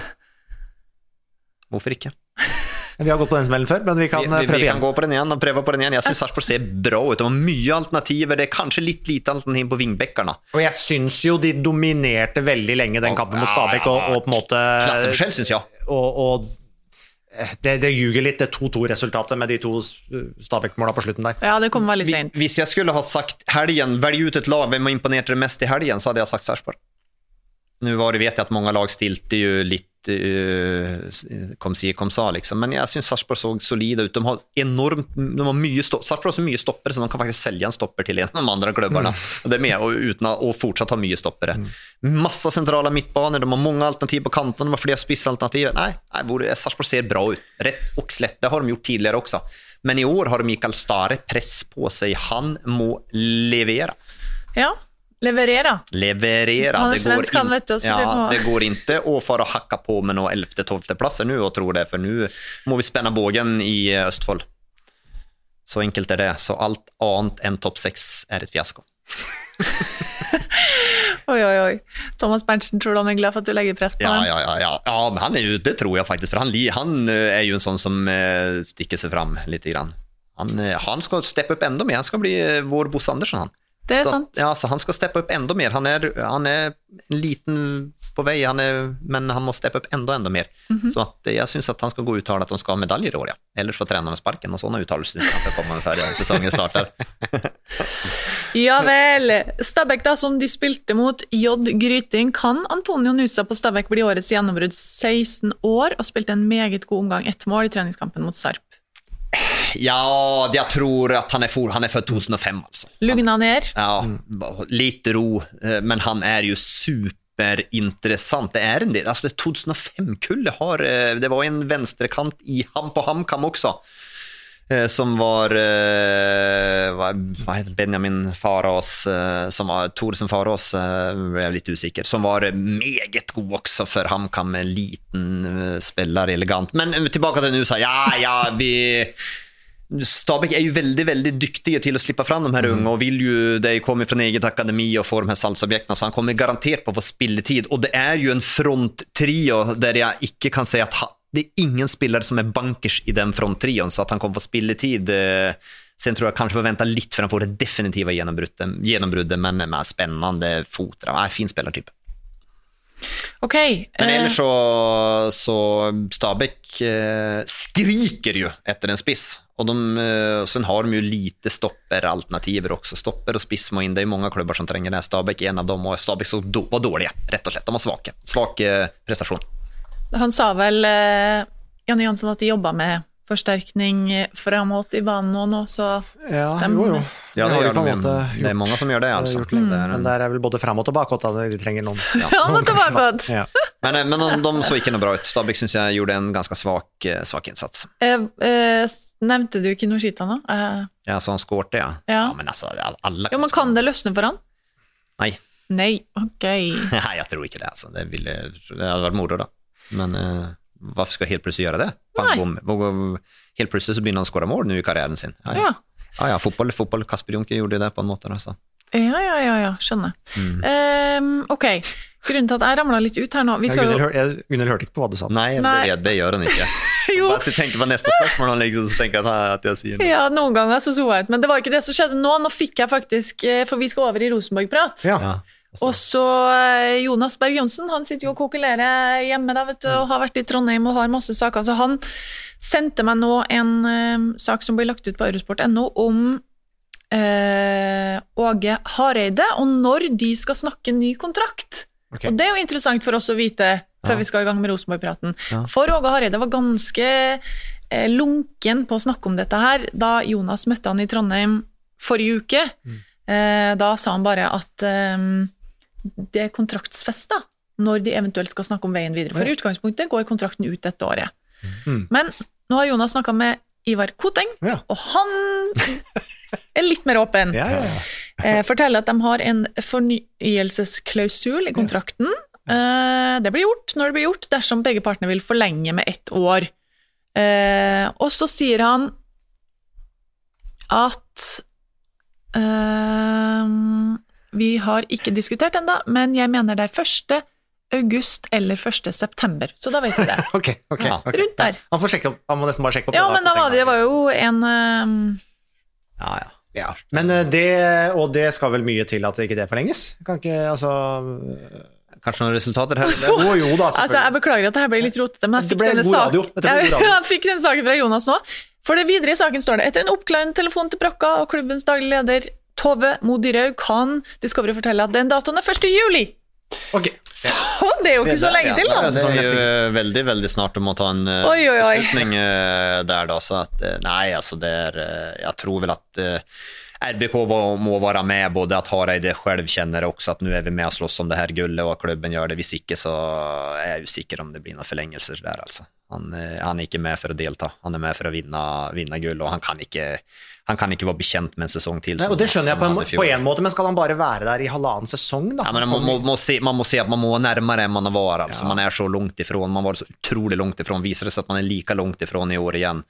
Hvorfor ikke? Vi har gått på den smellen før, men vi kan Vi, eh, vi, prøve vi kan gå på den igjen og prøve på den igjen. Jeg syns Sarpsborg ser bra ut. De har mye alternativer. Det er kanskje litt lite alternativ på vingbekkerne. Og jeg syns jo de dominerte veldig lenge den kampen mot Stabæk, og, og på en måte Klasseforskjell, syns jeg. Og, og det, det ljuger litt, det 2-2-resultatet med de to Stabæk-måla på slutten der. Ja, det kom veldig sent. Hvis jeg skulle ha sagt helgen, velg ut et lag, hvem har imponert dere mest i helgen, så hadde jeg sagt Sarpsborg. Nu var det, vet jeg at mange lag stilte jo lite uh, kom si, kom sa, liksom. men jeg syns Sarpsborg så solide ut. De har enormt, de har mye stopp, Sarpsborg har så mye stoppere, så de kan faktisk selge en stopper til en av de andre klubbene. Mm. det er med, og uten å og fortsatt ha mye stoppere. Masse sentrale midtbaner, de har mange alternativ på kantene, de har flere spissalternativer. Nei, nei hvor- Sarpsborg ser bra ut. Rett og slett. Det har de gjort tidligere også. Men i år har Mikael Stare press på seg. Han må levere. Ja. Leverera. Leverera. Han är Det går, svensk, han in- vet du, så det ja, må- det går inte att fara och hacka på med några 11-12 platser nu och tro det, för nu må vi spänna bågen i Østfold. Så enkelt er det. Så alt annet enn topp 6 er et fiasko. Oi, oi, oi. Thomas Berntsen, tror du han er glad for at du legger press på Ja, ham? ja, ja, ja. ja han er jo, det tror jeg faktisk. For han, li- han er jo en sånn som stikker seg sig fram lite grann. Han, eh, han skal steppe opp enda mer, han skal bli eh, vår Bosse Andersen, han. Det er så, sant. Ja, så han skal steppe opp enda mer. Han er, han er en liten på vei, han er, men han må steppe opp enda, enda mer. Mhm. Så at jeg syns han skal gå og uttale at han skal ha medaljer i år, ja. Ellers får trenerne sparken, og sånne uttalelser skal komme før sesongen starter. Ja vel. Stabæk, da, som de spilte mot J. Gryting, kan Antonio Nusa på Stabæk bli årets gjennombrudd 16 år og spilte en meget god omgang, ett mål i treningskampen mot Sarp. Ja, jeg tror at han er, for, han er født 2005, altså. Lugna ned. Ja, litt ro, eh, men han er jo superinteressant. Det er en del, altså det 2005-kullet har, eh, det var en venstrekant i ham på HamKam også, eh, som var, hva heter Benjamin Farås, som var Thoresen Farås, ble jeg litt usikker, som var meget god også for HamKam, en liten spiller, elegant. Men tilbake til USA. ja, ja, vi... Stabæk er jo veldig veldig dyktige til å slippe fram de her unge, og vil jo, de kommer fra eget akademi og får de her salgsobjektene, så han kommer garantert på å få spilletid. Og det er jo en fronttrio der jeg ikke kan si at det er ingen spillere som er bankers i den fronttrioen, så at han kommer få spilletid eh, Sen tror jeg kanskje får vente litt før han får det definitive gjennombruddet, men med spennende. Nei, fin spillertype. Ok. Men eh, ellers så, så Stabæk eh, skriker jo etter en spiss. Og de, eh, sen har de jo lite stopperalternativer også. Stopper og spiss må inn. Det er mange klubber som trenger det. Stabæk er en av dem, og Stabæk var dårlige, rett og slett. De var svake. Svak prestasjon. Han sa vel, Janne Jansson, at de jobba med forsterkning framåt i banen nå, nå så Ja, dem- jo, jo. Ja, det, har de gjør de, måte det er mange som gjør det, altså. gjort mm. Det er Men der er vel både fram og tilbake at de trenger noen. Ja, tilbake. Ja. Men, eh, men de, de så ikke noe bra ut. Stabæk syns jeg gjorde en ganske svak, eh, svak innsats. Eh, eh, nevnte du Kinoshita nå? Eh, Ja, så han skårte, ja. Ja. men altså, alle jo, men kan det løsne for han? Nei. Nei, ok. Nei, jeg tror ikke det. Altså. Det, ville, det hadde vært moro, da. Men eh, hvorfor skal helt plutselig gjøre det? Bom, helt plutselig så begynner han å skåre mål nå i karrieren sin. Ja, ja. Ja. ja, ja fotball, fotball. Kasper Junker gjorde det på en måte. Altså. Ja, ja, ja, ja, skjønner. Mm. Um, ok, grunnen til at jeg ramla litt ut her nå Vi Ja, skal Gunnhild jo hør- jeg- Gunnhild hørte ikke på hva du sa. Nei, Nei. Det, det gjør han ikke. Jo. Bare så tenker på neste spørsmål, han liksom, så tenker jeg at, jeg sier noe. Ja, noen ganger så så jeg ut, men det var ikke det som skjedde nå. Nå fikk jeg faktisk eh, For vi skal over i Rosenborg-prat. Ja. Ja. Og så eh, Jonas Berg Johnsen, han sitter jo og kokulerer hjemme da, vet du, og har vært i Trondheim og har masse saker. Så han sendte meg nå en eh, sak som blir lagt ut på eurosport.no om uh, Åge Hareide, og når de skal snakke ny kontrakt. Okay. Og det er jo interessant for oss å vite før vi skal i gang med Rosenborg-praten. For Åge Hareide var ganske uh, lunken på å snakke om dette her da Jonas møtte han i Trondheim forrige uke. Eh, da sa han bare at eh, det er kontraktsfesta når de eventuelt skal snakke om veien videre. For i utgangspunktet går kontrakten ut dette året. Men nå har Jonas snakka med Ivar Koteng, Ja. og han er litt mer åpen. Ja, ja, ja. Eh, forteller at de har en fornyelsesklausul i kontrakten. Eh, det blir gjort når det blir gjort, dersom begge partene vil forlenge med ett år. Eh, og så sier han at eh, Vi har ikke diskutert ennå, men jeg mener det er 1. august eller 1. september. Så da vet vi det. okay, okay, Ja. okay. Rundt der. Han, får sjekke opp, han må nesten bare sjekke opp. Ja, men da var det, var jo en eh, Ja, ja. Ja. Men eh, det, og det skal vel mye til at ikke det forlenges? Kan ikke, altså Kanskje noen resultater her? Så- Jo, jo da, Altså, jeg beklager at det her ble litt rotete, men jeg fikk, denne sak- jeg, jeg fikk den saken fra Jonas nå. For det videre i saken står det etter en oppklarende telefon til Brokka og klubbens daglig leder Tove Mo Dyrhaug kan Discovery fortelle at den datoen er 1. juli. Okay. Så det er jo ikke så lenge til, da. Det er jo veldig, veldig snart om å ta en uh, Oi, oi, oi. beslutning uh, der, da. Så at uh, Nei, altså, det er Jeg tror vel at RBK må, må være med, både at Hareide selv kjenner også at nå er vi med og slåss om det her gullet, og at klubben gjør det. Hvis ikke, så er jeg usikker om det blir noen forlengelser der, altså. Han, han, er ikke med for å delta, han er med for å vinne, vinne gull, og han kan ikke han kan ikke være bekjent med en sesong til. Nei, og Det skjønner jeg på en, på en, måte, men skal han bare være der i halvannen sesong, da? Ja, men man må, må se, man må se at man må nærmere enn man har vært. Altså. Ja. Man er så langt ifra. Man var så utrolig langt ifra. Viser det seg at man er like langt ifra i år igjen.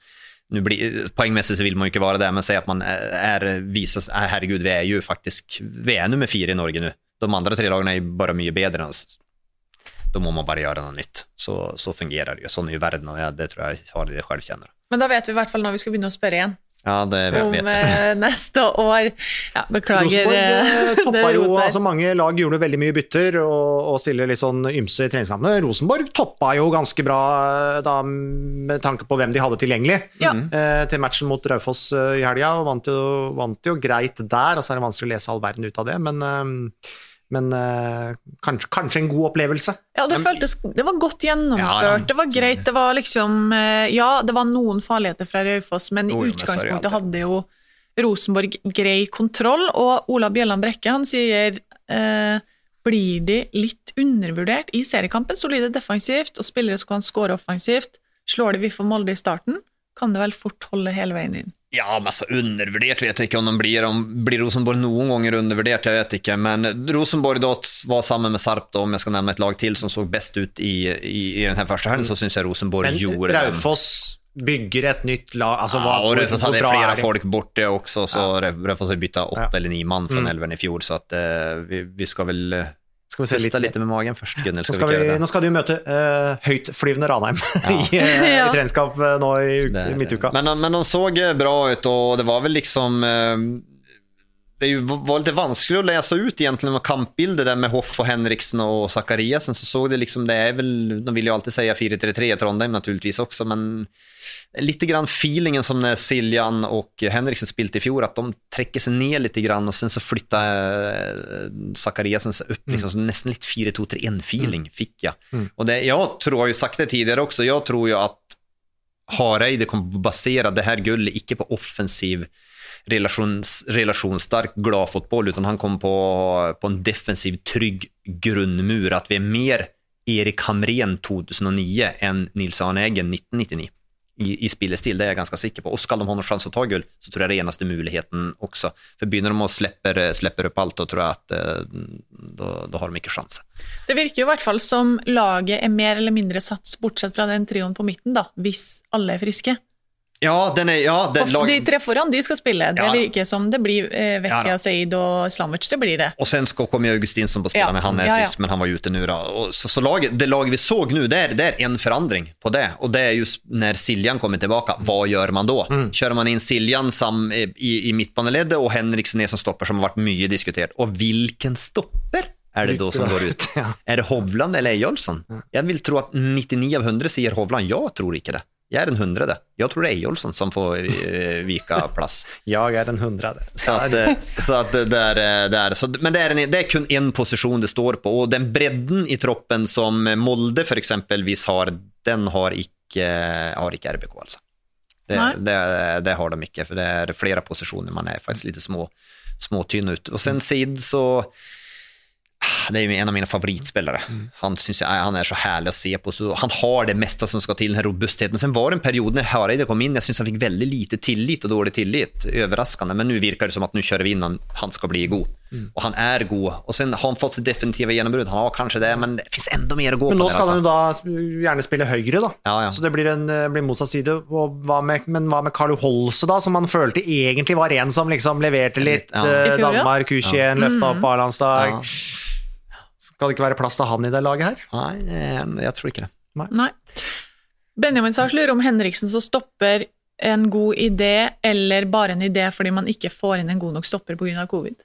Blir, poengmessig så vil man jo ikke være det, men si at man er, viser Herregud, vi er jo faktisk Vi er nummer fire i Norge nå. De andre tre lagene er bare mye bedre enn oss. Da må man bare gjøre noe nytt. Så, så fungerer det jo. Sånn er jo verden, og det tror jeg har det selv kjenner. Men da vet vi i hvert fall når vi skal begynne å spørre igjen. Ja, det vet Om eh, neste år. Ja, beklager. Rosenborg eh, toppa jo, altså Mange lag gjorde veldig mye bytter og, og stiller litt sånn ymse i treningskampene. Rosenborg toppa jo ganske bra eh, da, med tanke på hvem de hadde tilgjengelig ja. eh, til matchen mot Raufoss i helga, og vant jo, vant jo greit der. Altså er det vanskelig å lese all verden ut av det, men eh, men uh, kanskje, kanskje, en god opplevelse. Ja, det føltes Det var godt gjennomført. Ja, det var greit. Det var liksom uh, Ja, det var noen farligheter fra Raufoss, men i utgangspunktet hadde jo Rosenborg grei kontroll. Og Ola Bjelland Brekke han sier uh, blir de litt undervurdert i seriekampen? Solide defensivt, og spillere som kan skåre offensivt. Slår de viff og Molde i starten, kan det vel fort holde hele veien inn. Ja, men så undervurdert vet jeg ikke om de blir. Om blir Rosenborg noen ganger undervurdert, jeg vet ikke. Men Rosenborg da var sammen med Sarp, da, om jeg skal nevne et lag til som så best ut i, i, i denne første helgen, så syns jeg Rosenborg men, gjorde det. Raufoss bygger et nytt lag altså, Ja, og Raufoss hadde flere folk borte også, så ja. Raufoss har bytta åtte ja. eller ni mann fra mm. elveren i fjor, så at, uh, vi, vi, skal vel uh, skal vi se litt, litt med magen først, Gunnhild. Nå, vi, nå skal du møte uh, høytflyvende Ranheim ja. i, uh, i treningskamp uh, nå i, i midtuka. Men, men de så bra ut, og det var vel liksom uh, det var litt vanskelig å lese ut egentlig med kampbildet der med Hoff og Henriksen og Zakariassen. Så så det liksom, det er vel, De vil jo alltid si 4-3-3 i Trondheim naturligvis også, men litt grann feelingen som när Siljan och Henriksen spilte i fjor, at de trekker seg ned litt grann og sen så flyttar Zakariasen seg opp, liksom, mm. nesten litt 4-2-3-1-feeling mm. fikk jeg. Mm. Og det, jeg tror, har jo sagt det tidligere også, jeg tror jo at Hareide kommer basere det her gullet ikke på offensiv relations, relasjonssterk gladfotball, utan han kom på, på en defensiv, trygg grunnmur. At vi er mer Erik Hamren 2009 enn Nils Arne Eggen 1999 i, i spillestil, det er jeg ganske sikker på. Og skal de ha noen sjanse å ta gull, så tror jeg det er eneste muligheten også. For begynner de å slippe, slippe opp alt, da tror jeg at eh, da, har de ikke sjanse. Det virker jo i hvert fall som laget er mer eller mindre sats, bortsett fra den trioen på midten, da, hvis alle er friske. Ja, den er, ja, den lag... De tre foran de skal spille. Det ja. virker som det blir eh, Vecchia, ja, Seid og Slamovic. Det blir det. Og sen skal komme Augustinsson på spillene. Ja. Han er frisk, men han var ute nå. Så, så laget, det laget vi så nå, det det er en forandring på det. Og det er just når Siljan kommer tilbake. Hva gjør man da? Mm. Kjører man inn Siljan sam, i, i midtbaneleddet og Henriksen er som stopper, som har vært mye diskutert. Og hvilken stopper? er det da som går ut? Er det Hovland eller Eyolfsson? Jeg vil tro at 99 av 100 sier Hovland. Jeg tror ikke det. Jeg er en hundrede. Jeg tror det er Olsson som får eh, vika plass. jeg er en hundrede. Så at, eh, så at det er, eh, det er så, men det er, en, det er kun én posisjon det står på, og den bredden i troppen som Molde f.eks. har, den har ikke, har ikke RBK, altså. Det, det, det, har de ikke, for det er flere posisjoner. Man er faktisk litt små, småtynn ut. Og sen Sid så det er jo en av mine favorittspillere. Mm. Han, jeg, han er så herlig å se på. Så han har det meste som skal til, den robustheten. Sen var det en periode når Hareide kom inn, jeg syns han fikk veldig lite tillit og dårlig tillit. Overraskende. Men nå virker det som at nå kjører vi inn han, han skal bli god. Mm. Og han er god. Og sen har han fått sitt definitive gjennombrudd. Han har kanskje det, men det fins enda mer å gå på. Men nå skal han jo da gjerne spille høyre, da. Ja, ja. Så det blir, en, eh, blir motsatt side. Hva med, men hva med Carlo Holse, da, som man følte egentlig var en som liksom leverte litt? Ja. Eh, Danmark, U21, ja. løfta opp A-landslag. Skal det ikke være plass til han i det laget her? Nei, jeg tror ikke det. Nei. Nei. Benjamin Sars lurer om Henriksen som stopper en god idé, eller bare en idé fordi man ikke får inn en god nok stopper pga. covid?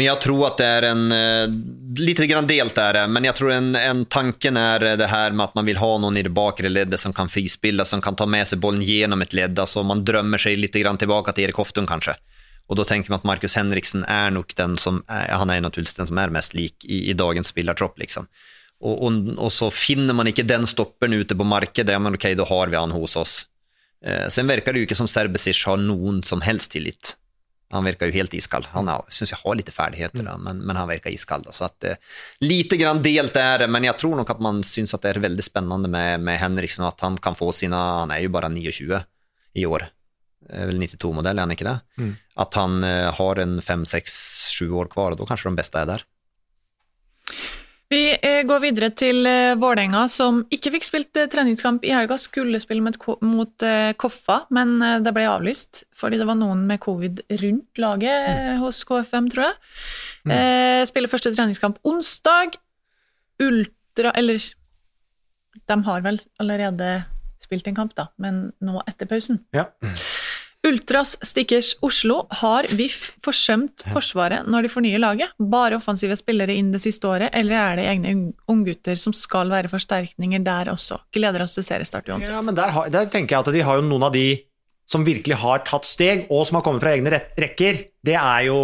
Jeg tror at det er en eh, Litt grann delt er det, men jeg tror en, en tanken er det her med at man vil ha noen i det bakre leddet som kan frispille, som kan ta med seg ballen gjennom et ledd. Altså man drømmer seg litt tilbake til Erik Hoftun, kanskje. Og da tenker vi at Markus Henriksen er nok den som er, han er naturligvis den som er mest lik i, i dagens spillertropp. liksom. Og, og, og så finner man ikke den stopperen ute på markedet, men ok, da har vi han hos oss. Eh, sen virker det jo ikke som Serbesic har noen som helst tillit. Han virker jo helt iskald. Han syns jeg har litt ferdigheter, da, men, men han virker iskald. Så at, eh, lite grann delt er det, men jeg tror nok at man syns at det er veldig spennende med, med Henriksen, og at han kan få sine Han er jo bare 29 i år. Er vel 92-modell, er han ikke det? Mm. At han eh, har en fem, seks, sju år kvar, og da kanskje de beste er der. Vi eh, går videre til eh, Vålerenga, som ikke fikk spilt treningskamp i helga. Skulle spille mot, Ko- mot Koffa, men det ble avlyst fordi det var noen med covid rundt laget hos KFM, tror jeg. Eh, spiller første treningskamp onsdag. Ultra Eller de har vel allerede spilt en kamp, da, men nå etter pausen. Ja. Ultras Stickers Oslo har VIF forsømt Forsvaret når de fornyer laget? Bare offensive spillere inn det siste året, eller er det egne ung- unggutter som skal være forsterkninger der også? Gleder oss til seriestart uansett. Ja, men der, har, der tenker jeg at de har jo noen av de som virkelig har tatt steg, og som har kommet fra egne rekker. Det er jo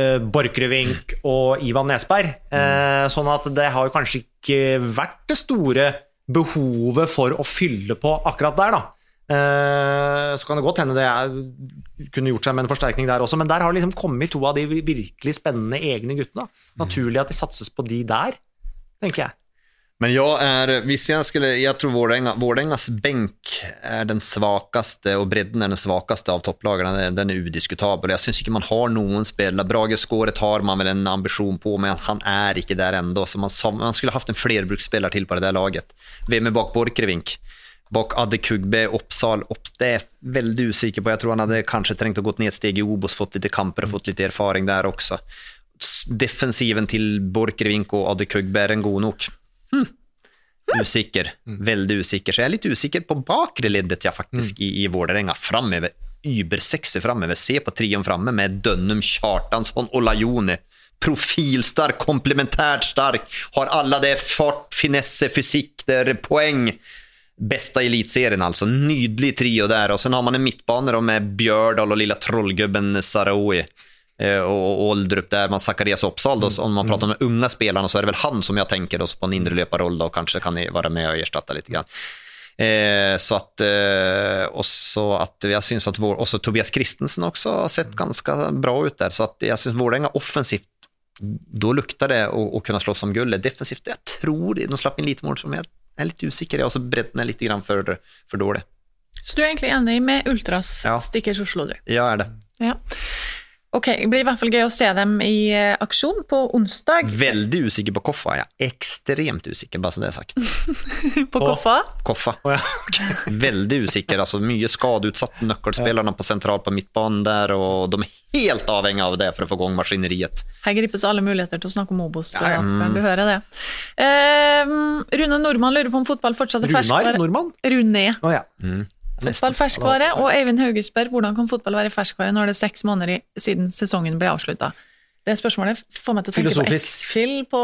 uh, Borchgrevink og Ivan Nesberg. Eh, sånn at det har jo kanskje ikke vært det store behovet for å fylle på akkurat der, da. Eh, så kan det godt hende det er, kunne gjort seg med en forsterkning der også, men der har det liksom kommet to av de virkelig spennende egne guttene. Naturlig at de satses på de der, tenker jeg. Men jeg er, hvis jeg skulle, jeg tror Vålerengas benk er den svakeste, og bredden er den svakeste av topplagene. Den, er udiskutabel. Jeg syns ikke man har noen spiller Brage Skåret har man vel en ambisjon på, men han er ikke der ennå. Så man, man skulle hatt en flerbruksspiller til på det der laget. Hvem er bak Borchgrevink? Bak Adde Kugbe, Oppsal opp, Det er jeg veldig usikker på. Jeg tror han hadde kanskje trengt å gå ned et steg i Obos, fått litt kamper og fått litt erfaring der også. Defensiven til Borchgrevink og Adde Kugbe, er den god nok? Usikker. Veldig usikker. Så jeg er litt usikker på bakre leddet jeg faktisk i, i Vålerenga. Framover. Übersexy framover. Se på trioen framme med Dønnum, Kjartansson og Lajone. Profilstark, komplementært stark. Har alle det fart, finesse, fysikk, det er poeng. Bästa elitserien alltså. Nydelig trio där. Och sen har man en midtbane då med Björdal och lilla trollgubben Sarawi. og och, och Oldrup där, man Zacharias Oppsal då, om man pratar om de unga spelarna så är det väl han som jag tänker då på en inre löparroll då, och kanske kan vara med och ersätta lite grann. Eh, så att, eh, och så att jag syns att vår, och så Tobias Kristensen också har sett ganska bra ut där. Så att jag syns Vålerenga offensivt, då luktar det att, kunne kunna slåss om guldet. Defensivt, jag tror de slapp in lite mål som jag er litt usikker. Jeg også bredden er litt for, for dårlig. Så du er egentlig enig med Ultras Ja. Stickers Oslo, du? Ja, er det. Ja. Ok, det blir i hvert fall gøy å se dem i eh, aksjon på onsdag Veldig usikker på Koffa. Er ekstremt usikker, bare så det er sagt. på Koffa. Koffa. Veldig usikker. altså Mye skadeutsatt. Nøkkelspillerne på sentral på midtbanen der, og de er helt avhengig av det for å få gang maskineriet. Her gripes alle muligheter til å snakke om Obos, Ja, ja. Asbjørn. Du hører det. Uh, Rune Nordmann lurer på om fotball fortsatt er Runar. Nordmann? Rune. Oh, ja. Fotball ferskvare, og Eivind Hauge spør hvordan kan fotball være ferskvare når det er seks måneder siden sesongen ble avslutta. Det spørsmålet får meg til å tenke på X-Fill på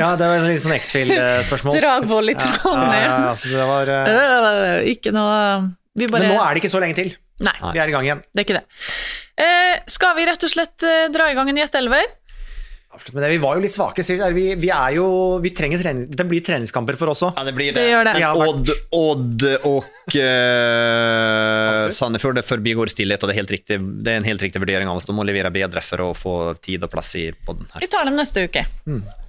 Ja, det var litt sånn X-Fill-spørsmål. Dragvoll i Trondheim. ja, ja, så det var, eh, Ikke noe Vi bare Men nå er det ikke så lenge til. Nei, Vi er i gang igjen. det er ikke det. Eh, skal vi rett og slett eh, dra i gang en gjettelver? Avslutt med det. Vi var jo litt svake sist. Vi, vi er jo Vi trenger trening Det blir treningskamper for oss òg. Ja, det blir det. Det det. Men Odd, Odd og uh, Sandefjord det forbigår stillhet, og det er, helt riktig, det er en helt riktig vurdering av oss. De må levere bedre for å få tid og plass i poden her. Vi tar dem neste uke.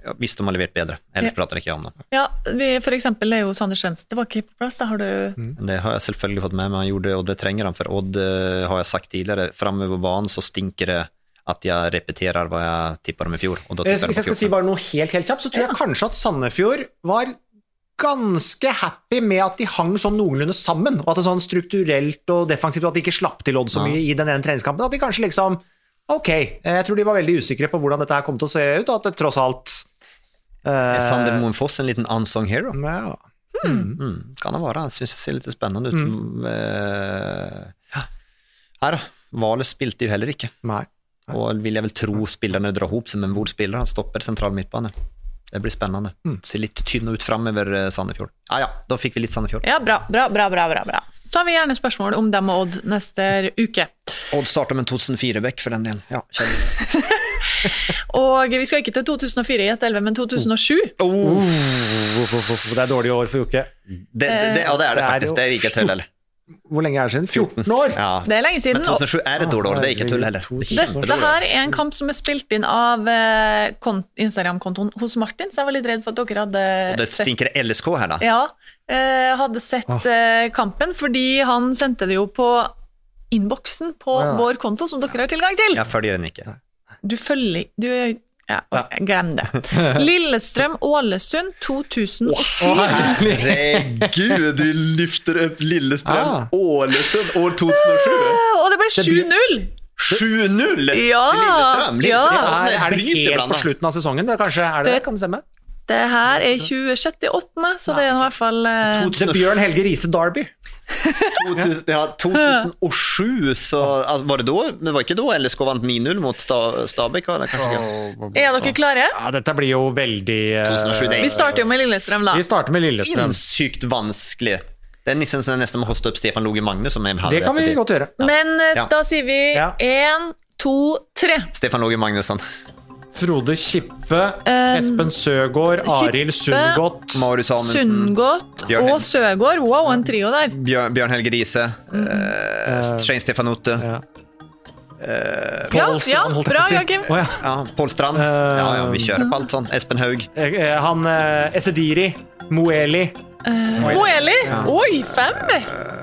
Ja, hvis de har levert bedre. Ellers Ja. prater ikke jeg om det. Ja, vi, for eksempel er jo Sander Svendsen tilbake på plass. Da har du mm. Det har jeg selvfølgelig fått med meg, han gjorde, det, og det trenger han. For Odd uh, har jeg sagt tidligere, framme på banen så stinker det at jeg repeterer hva jeg tippa dem i fjor. Og da Eh, Hvis jeg skal si bare noe helt, helt kjapt, så tror jeg kanskje at Sandefjord var ganske happy med at de hang sånn noenlunde sammen, og at det sånn strukturelt og defensivt, og at de ikke slapp til Odd så Ja. mye i den ene treningskampen. At de kanskje liksom Ok, eh, jeg tror de var veldig usikre på hvordan dette her kom til å se ut, og at det tross alt Er Sander eh, Moen Foss en liten unsung hero? ja. Mm, kan det være. Han syns jeg ser litt spennende ut. Mm. Eh. Her, da. Valet spilte jo heller ikke. Nei. Og vil jeg vel tro spillerne drar ihop som en Vord-spiller. han? Stopper sentral midtbane. Det blir spennende. Mm. Ser litt tynn ut framover, eh, Sandefjord. Ja ja, da fikk vi litt Sandefjord. Ja, bra, bra, bra, bra, bra, bra. har vi gjerne spørsmål om dem og Odd neste uke. Odd starter med 2004-bekk for den delen. Ja. Og vi skal ikke til 2004 i 1.11, men 2007. Oh, Oh, oh, det er dårlige år for Jokke. Det, det, det, ja, det er det Det er faktisk. jo Det er ikke tull heller. Hvor lenge er det siden? 14 år? Ja. Det er lenge siden. Men 2007 er et dårlig år, det er ikke tull heller. Det er Det, kjempedårlig det år. her er en kamp som er spilt inn av eh, Instagram-kontoen hos Martin, så jeg var litt redd for at dere hadde Og det sett LSK her, da. Ja, eh, hadde sett Ah. eh, kampen, fordi han sendte det jo på innboksen på Ja. vår konto, som dere har tilgang til. Jeg følger den ikke. Du følger Du ja, glem det. Lillestrøm-Ålesund 2007. Herregud, du løfter opp Lillestrøm, Ah. Ålesund, år 2007. Og det ble 7-0! 7-0 Ja, til Lillestrøm! Lillestrøm ja. er sånn Er, det helt på slutten av sesongen? Det, kanskje, er det, Det- det? Kan det stemme? Det her er 26.8., så det er i hvert fall eh, Det er Bjørn Helge Riise Derby. 2000, ja, 2007, så altså, Var det da? Det var ikke da LSK vant 9-0 mot Sta- Stabæk? ikke? Er dere klare? Ja, dette blir jo veldig eh, 2007, det er- Vi starter jo med Lillestrøm, da. Vi starter med Lillestrøm. Sinnssykt vanskelig. Det er nesten, nesten å hoste opp Stefan Loge Magne. med en Det kan vi godt gjøre. Men eh, Ja. da sier vi Ja. én, to, tre. Stefan Loge Magnusson. Frode Kippe, um, Espen Søgaard, Arild Sundgodt Marius Amundsen. Sundgodt og Søgaard. Wow, en trio der. Bjørn, Bjørn Helge Riise. Uh, Shane Stefanote. Ja. Uh, Pål ja, Strand, holdt jeg bra, på å si. Joakim. Å, ja. Ja, Pål Strand. Ja, ja, vi kjører på alt sånn. Espen Haug. Han uh, Esediri, Moeli, Moeli. Oi, fem!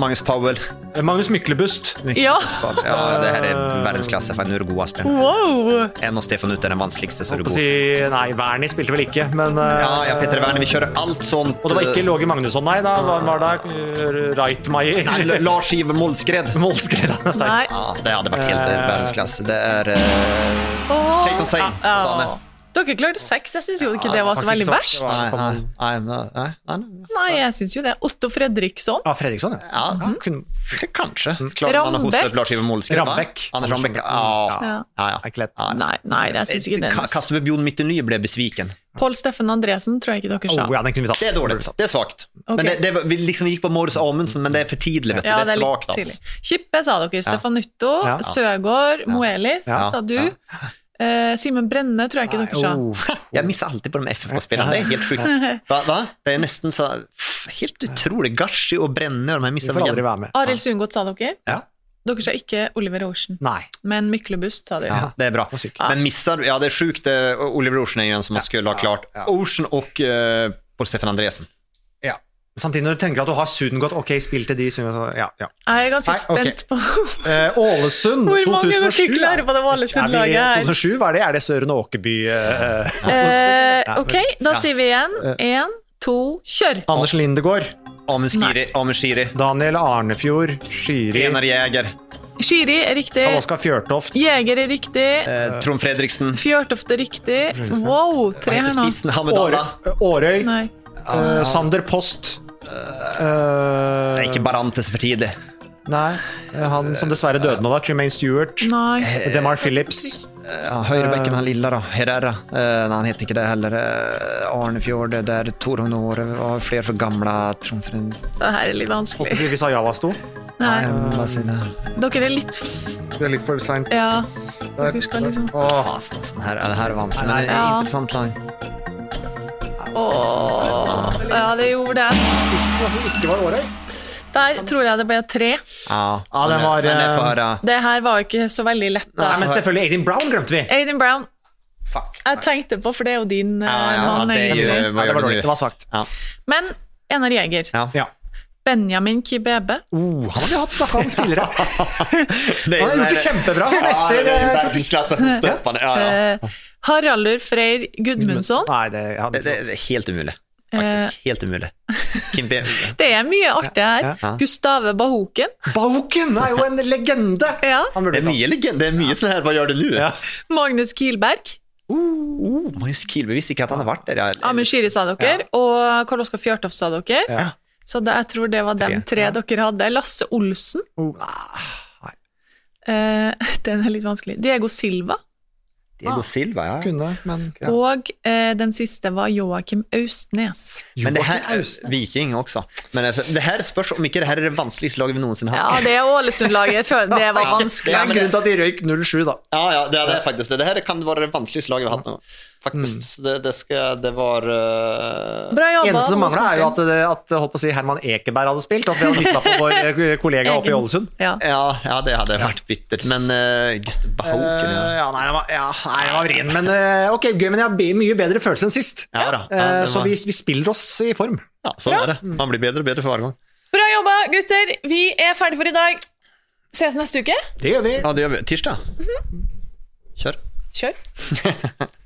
Magnus Powell. eh, Magnus Myklebust. Ja. Ja, det her er verdensklasse. For en god, Asbjørn. Wow. En av Ute er den vanskeligste, så er Holdt du på å god. si, nei, Wernie spilte vel ikke, men eh, Ja, ja, Petter Wernie, vi kjører alt sånt. Og det var ikke Låge Magnusson, nei. Da var, var det Reitmeier. Nei, Lars Iver Målskred. Målskred. han er sterk. Ja, det hadde vært helt eh, verdensklasse. Det er uh. Clayton Sane, sa han. Ja. Dere klarte seks. Jeg syns jo ikke det var så veldig verst. Nei, nei, nei, nei, nei, nei. Nei, jeg syns jo det. Otto Fredriksson. Ja, Fredriksson, ja. Ja, Mhm. Kun, kanskje. Hoste Rambekk. Anders Rambekk. Ja, Ja. ja. ja. er. Ja, Nei, nei, jeg syns ikke det. Ka- Kasper Bjon Midteny ble besviken. Pål Steffen Andresen tror jeg ikke dere sa. Oh, ja, den kunne vi tatt. Det er dårlig. Det er svakt. Okay. Men det, det, vi liksom gikk på Morris Amundsen, men det er for tidlig. vet du. Ja, det er litt svakt. tidlig. Altså. Kippe sa dere. Stefanutto, Ja. Søgaard, Moelis Ja. sa du. Eh, Simen Brenne tror jeg ikke dere sa. Oh. Jeg misser alltid på de FFK-spillerne. Det er helt sjukt. Hva, hva? Det er nesten så Helt utrolig. Gashi og Brenne og de her misser aldri være med. Arild Sundgodt sa dere. Ja. Dere sa ikke Oliver Ocean, Nei. men Myklebust sa dere. Ja, det er bra. Men misser Ja, det er sjukt. eh, Oliver Ocean er jo en som man skulle ha klart. Ocean og uh, Pål Stefan Andresen. Ja. Samtidig når du tenker at du har Suden gått, ok, spill til de, så ja, ja. Jeg er ganske spent på Eh, Ålesund, Hvor mange 2007. dere på det Ålesund-laget her? Er 2007, hva er det? Er det Søren Åkeby? eh, eh, Ok, da sier vi igjen. Én, to, kjør! Anders Lindegård, Amund Skiri. Daniel Arnefjord, Skiri, Enar Jæger. Skiri er riktig. Oskar Fjørtoft, Jeger er riktig. Eh, Trond Fredriksen. Fjørtoft er riktig. Wow, tre her nå. Årøy. Årøy eh, Sander Post Det er ikke Barantes for tidlig. Nei, eh, han som dessverre døde nå, da. Tremaine Stewart. Nei. Demar Phillips. Ja, Høyrebekken, han lilla, da. Herrera. Eh, nei, han heter ikke det heller. Eh, Arnefjord, det der Tor Honore Og flere for gamle Fred... Det her er litt Håper vanskelig. ikke vi sa Javasto. Nei. Hva si det? Dere er litt Det er litt for seint. Ja. Dere skal liksom Åh, altså. Her, det her er vanskelig, men det er Ja. interessant lag. Åh. Ja, det gjorde det. spissen som ikke var Årøy. Der tror jeg det ble tre. Ja, Ja, det var, eh, høre. Det her var ikke så veldig lett. Nei, men selvfølgelig Aidin Brown glemte vi. Aiden Brown. Fuck. Jeg tenkte på, for det er jo din eh, Ja, ja, mann, det er Ja, det var dårlig. Det var svakt. Ja. Men Enar Jeger. Ja. Ja. Benjamin Kibebe. Oh, han har vi hatt snakka om tidligere. Det Han har gjort det kjempebra. Han Ja, etter det er eh, Ja, ja. Eh, Haraldur Freyr Gudmundsson. Nei, det, ja, Det, det, det er helt umulig. Eh. Faktisk. Helt umulig. Kim Det er mye artig her. Ja. Gustave Bahoken. Bahoken er jo en legende! Ja. Han Det er mye legende. Det er mye sånn her Hva gjør du nå? Ja. Magnus Kielberg. Oh, Magnus Kielberg visste ikke at han har vært der. Ja. Amund Shiri sa dere, og Karl Oskar Fjørtoft sa dere. Ja. Så det, jeg tror det var de tre dere hadde. Lasse Olsen. Oh, Eh, den er litt vanskelig. Diego Silva. Diego Silva, ja. kunne, men ja. Og eh, den siste var Joakim Austnes. Men det her Austnes. Viking også. Men altså, det her spørs om ikke det her er det vanskeligste laget vi noensinne Ja, det er Ålesund-laget. Det var vanskelig. Ja, men Grunnen til at de røyk 07, da. Ja, ja, det er det faktisk. Det her kan være det vanskeligste laget vi har hatt nå. Faktisk, det, det, skal, det var uh... Bra jobba. Eneste som mangla, er jo at, det- at holdt på å si, Herman Ekeberg hadde spilt, og at vi hadde mista på vår eh, kollega oppe i Ålesund. Ja. ja, ja, det hadde vært bittert, men uh, Bahoken, ja. Uh, ja, nei, det var, ja, nei, det var vrien, men uh, ok, gøy, men jeg har mye bedre følelse enn sist. Ja da. Ja, Eh, så vi, vi spiller oss i form. Ja, sånn er det. Man blir bedre og bedre for hver gang. Bra jobba, gutter. Vi er ferdige for i dag. Ses neste uke. Det gjør vi. Ja, det gjør vi. Tirsdag. Kjør. Kjør.